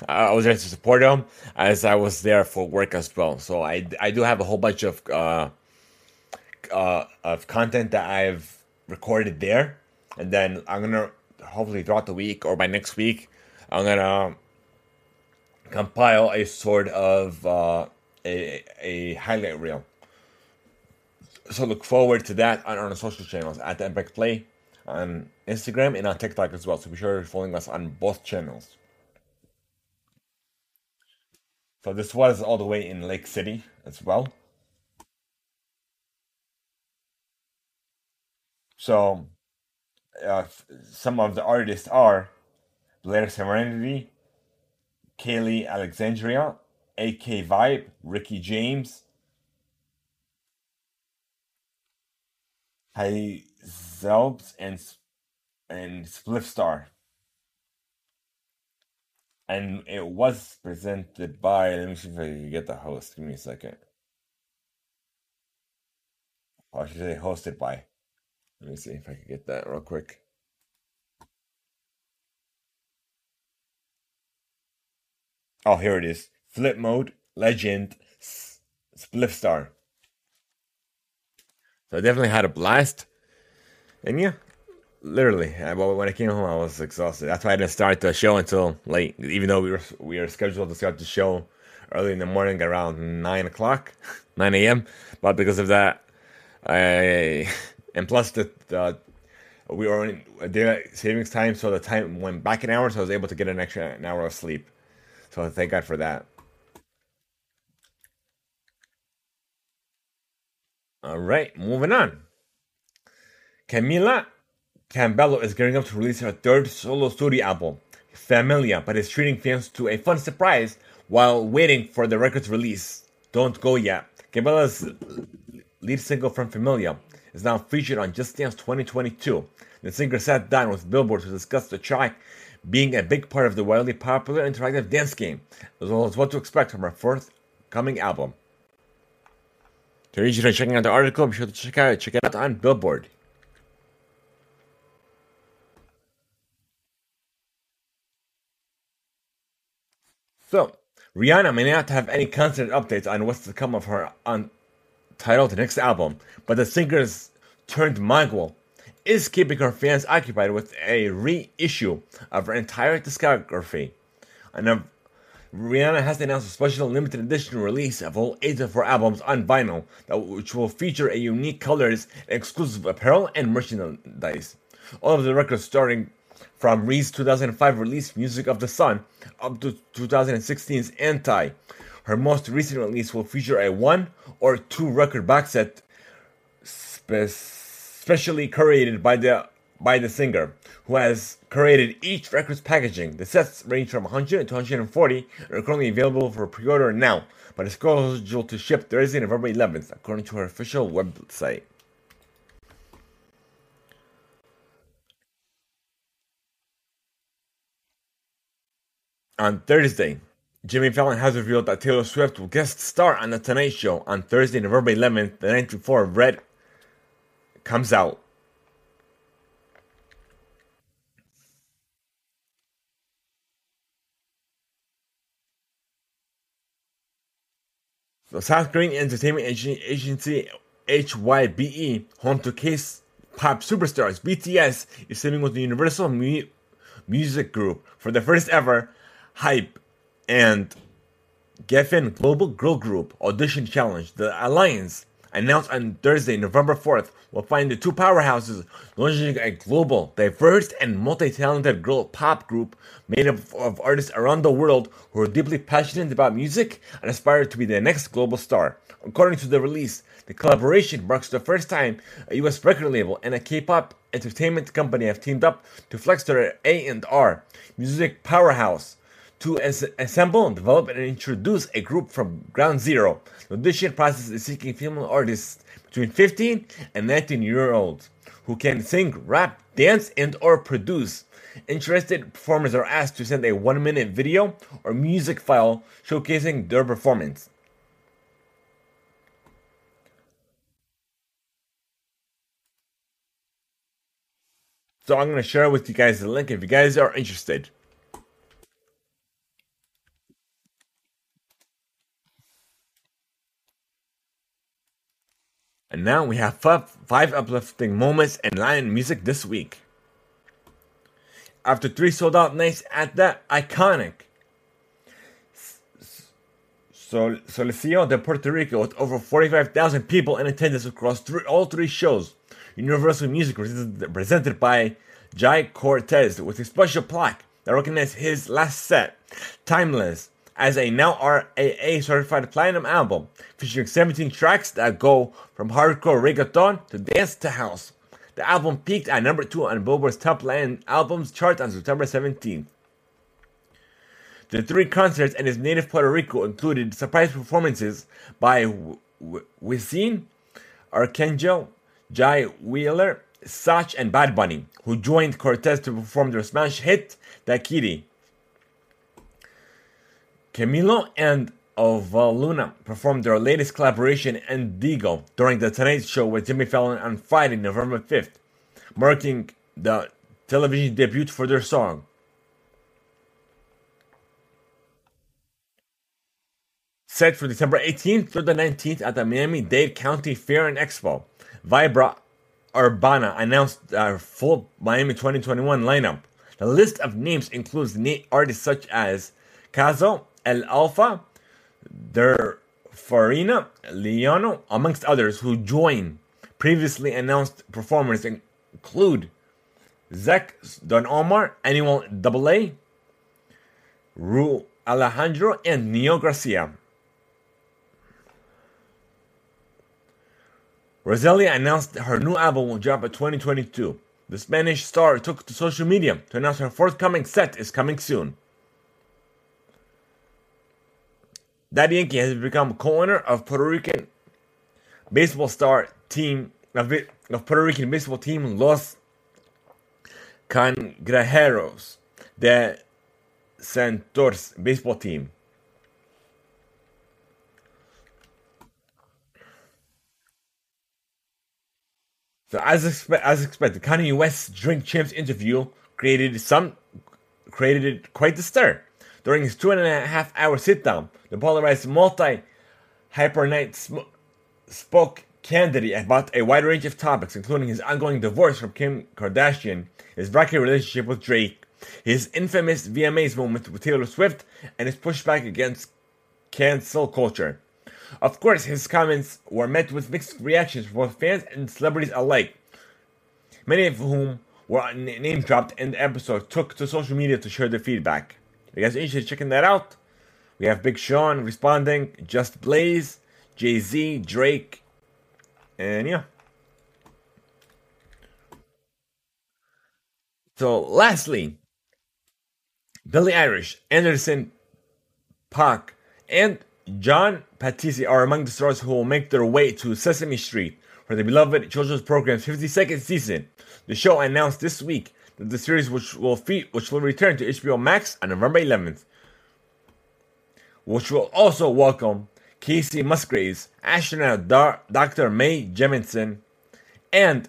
I was there to support him as I was there for work as well. So I, I do have a whole bunch of uh, uh, of content that I've recorded there, and then I'm gonna hopefully throughout the week or by next week I'm gonna compile a sort of uh, a a highlight reel. So look forward to that on our social channels at the Impact Play on Instagram and on TikTok as well. So be sure to following us on both channels. So this was all the way in Lake City as well. So uh, some of the artists are Blair Serenity, Kaylee Alexandria, AK Vibe, Ricky James, Hey Zelbs, and and Spliff Star. And it was presented by, let me see if I can get the host. Give me a second. Oh, I should say hosted by. Let me see if I can get that real quick. Oh, here it is. Flip Mode, Legend, Spliff Star. So I definitely had a blast. And yeah, literally, when I came home, I was exhausted. That's why I didn't start the show until late, even though we were we were scheduled to start the show early in the morning, around nine o'clock, nine a.m. But because of that, I and plus the, the we were in daylight savings time, so the time went back an hour, so I was able to get an extra an hour of sleep. So thank God for that. All right, moving on. Camila Cabello is gearing up to release her third solo studio album, Familia, but is treating fans to a fun surprise while waiting for the record's release. Don't Go Yet. Cabello's lead single from Familia is now featured on Just Dance 2022. The singer sat down with Billboard to discuss the track being a big part of the wildly popular interactive dance game, as well as what to expect from her forthcoming album. To reach you to checking out the article, be sure to check out check it out on Billboard. So, Rihanna may not have any constant updates on what's to come of her untitled next album, but the singer's turned mogul is keeping her fans occupied with a reissue of her entire discography. And Rihanna has announced a special limited edition release of all eight of her albums on vinyl, which will feature a unique colors, exclusive apparel, and merchandise. All of the records starting from Reed's 2005 release Music of the Sun up to 2016's Anti. Her most recent release will feature a one or two record box set specially curated by the by the singer, who has created each record's packaging. The sets range from 100 to 140 and are currently available for pre order now, but is scheduled to ship Thursday, November 11th, according to her official website. On Thursday, Jimmy Fallon has revealed that Taylor Swift will guest star on The Tonight Show on Thursday, November 11th, the night before Red comes out. The South Korean entertainment agency HYBE, home to K-pop superstars BTS, is teaming with the Universal Mu- Music Group for the first ever HYBE and Geffen Global Girl Group Audition Challenge. The alliance, announced on Thursday, November 4th, will find the two powerhouses launching a global, diverse, and multi-talented girl pop group made up of artists around the world who are deeply passionate about music and aspire to be the next global star. According to the release, the collaboration marks the first time a US record label and a K-pop entertainment company have teamed up to flex their A&R music powerhouse to as- assemble, develop, and introduce a group from ground zero. The audition process is seeking female artists between 15 and 19 year olds who can sing, rap, dance, and or produce. Interested performers are asked to send a one minute video or music file showcasing their performance. So I'm going to share with you guys the link if you guys are interested. And now we have five, uplifting moments in Lion music this week. After three sold out nights at the iconic Sol- Coliseo de Puerto Rico with over 45,000 people in attendance across three, all three shows, Universal Music presented by Jhay Cortez with a special plaque that recognizes his last set, Timelezz, as a now RIAA certified platinum album, featuring 17 tracks that go from hardcore reggaeton to dance to house. The album peaked at number 2 on Billboard's top Latin albums chart on September 17th. The three concerts in his native Puerto Rico included surprise performances by Wisin, Arcangel, Jhay Wheeler, Sech, and Bad Bunny, who joined Cortez to perform their smash hit, Dákiti. Camilo and Evaluna performed their latest collaboration, Índigo, during the Tonight Show with Jimmy Fallon on Friday, November 5th, marking the television debut for their song. Set for December 18th through the 19th at the Miami Dade County Fair and Expo, Vibra Urbana announced their full Miami 2021 lineup. The list of names includes neat artists such as Cazo, El Alfa, Der Farina, Leono, amongst others, who join previously announced performers include Zach Don Omar, Anuel Double A, Rauw Alejandro, and Nio Garcia. Rosalia announced her new album will drop in 2022. The Spanish star took to social media to announce her forthcoming set is coming soon. Daddy has become co-owner of Puerto Rican baseball star team of, of Puerto Rican baseball team Los Cangrejeros the Santurce baseball team. So as expe- as expected, Kanye West's Drink Champs interview created some created quite the stir. During his two and a half hour sit down, the polarized multi hyphenate sm- spoke candidly about a wide range of topics, including his ongoing divorce from Kim Kardashian, his rocky relationship with Drake, his infamous VMAs moment with Taylor Swift, and his pushback against cancel culture. Of course, his comments were met with mixed reactions from both fans and celebrities alike, many of whom were name dropped in the episode took to social media to share their feedback. You guys interested in checking that out, we have Big Sean responding, Just Blaze, Jay Z, Drake, and yeah. So, lastly, Billie Eilish, Anderson .Paak, and Jon Batiste are among the stars who will make their way to Sesame Street for the beloved children's program's 52nd season. The show announced this week the series which will which will return to HBO Max on November 11th. which will also welcome Kacey Musgraves, astronaut Dr. Mae Jemison, and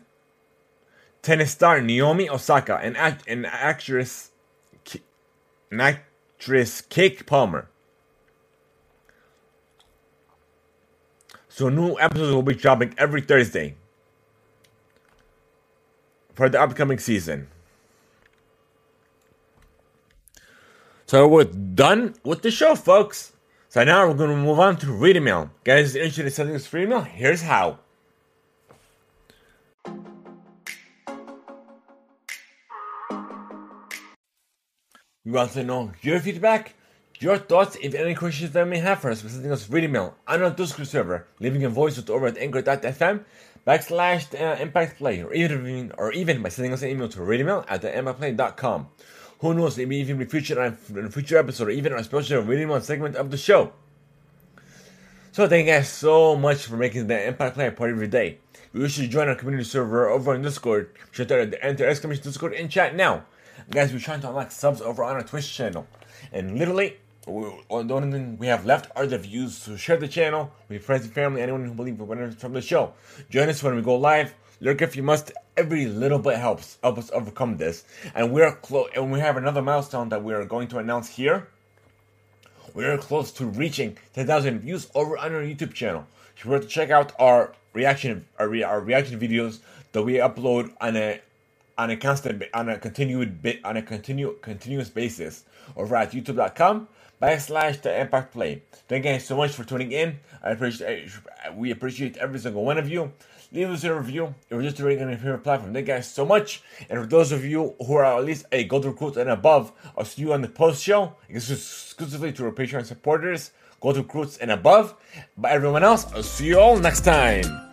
tennis star Naomi Osaka and, act- and actress and actress Keke Palmer. So new episodes will be dropping every Thursday for the upcoming season. So we're done with the show, folks. So now we're going to move on to reading mail. Guys, interested in sending us free mail? Here's how. We want to know your feedback, your thoughts, if any questions that may have for us by sending us reading mail on our Discord server, leaving a voice note over at anchor.fm backslash uh, impact play, or even, or even by sending us an email to readingmail at the impactplay.com. Who knows, maybe even be featured on a future episode or even a special reading one segment of the show. So thank you guys so much for making the Impact Play a part of your day. You should join our community server over on Discord. Should that enter exclamation Discord in chat now. Guys, we're trying to unlock subs over on our Twitch channel. And literally, we, the only thing we have left are the views. to share the channel with friends and family, anyone who believes in from the show. Join us when we go live. Lurk if you must. Every little bit helps help us overcome this. And we're close. And we have another milestone that we are going to announce here. We are close to reaching 10,000 views over on our YouTube channel. If you were to check out our reaction, our, re- our reaction videos that we upload on a on a constant on a continued bit on a continue continuous basis over at youtube.com backslash the impact play. Thank you guys so much for tuning in. I appreciate we appreciate every single one of you. Leave us a review if you're just rating on your platform. Thank you guys so much. And for those of you who are at least a gold recruit and above, I'll see you on the post show. Exclusively to our Patreon supporters, gold recruits and above. But everyone else, I'll see you all next time.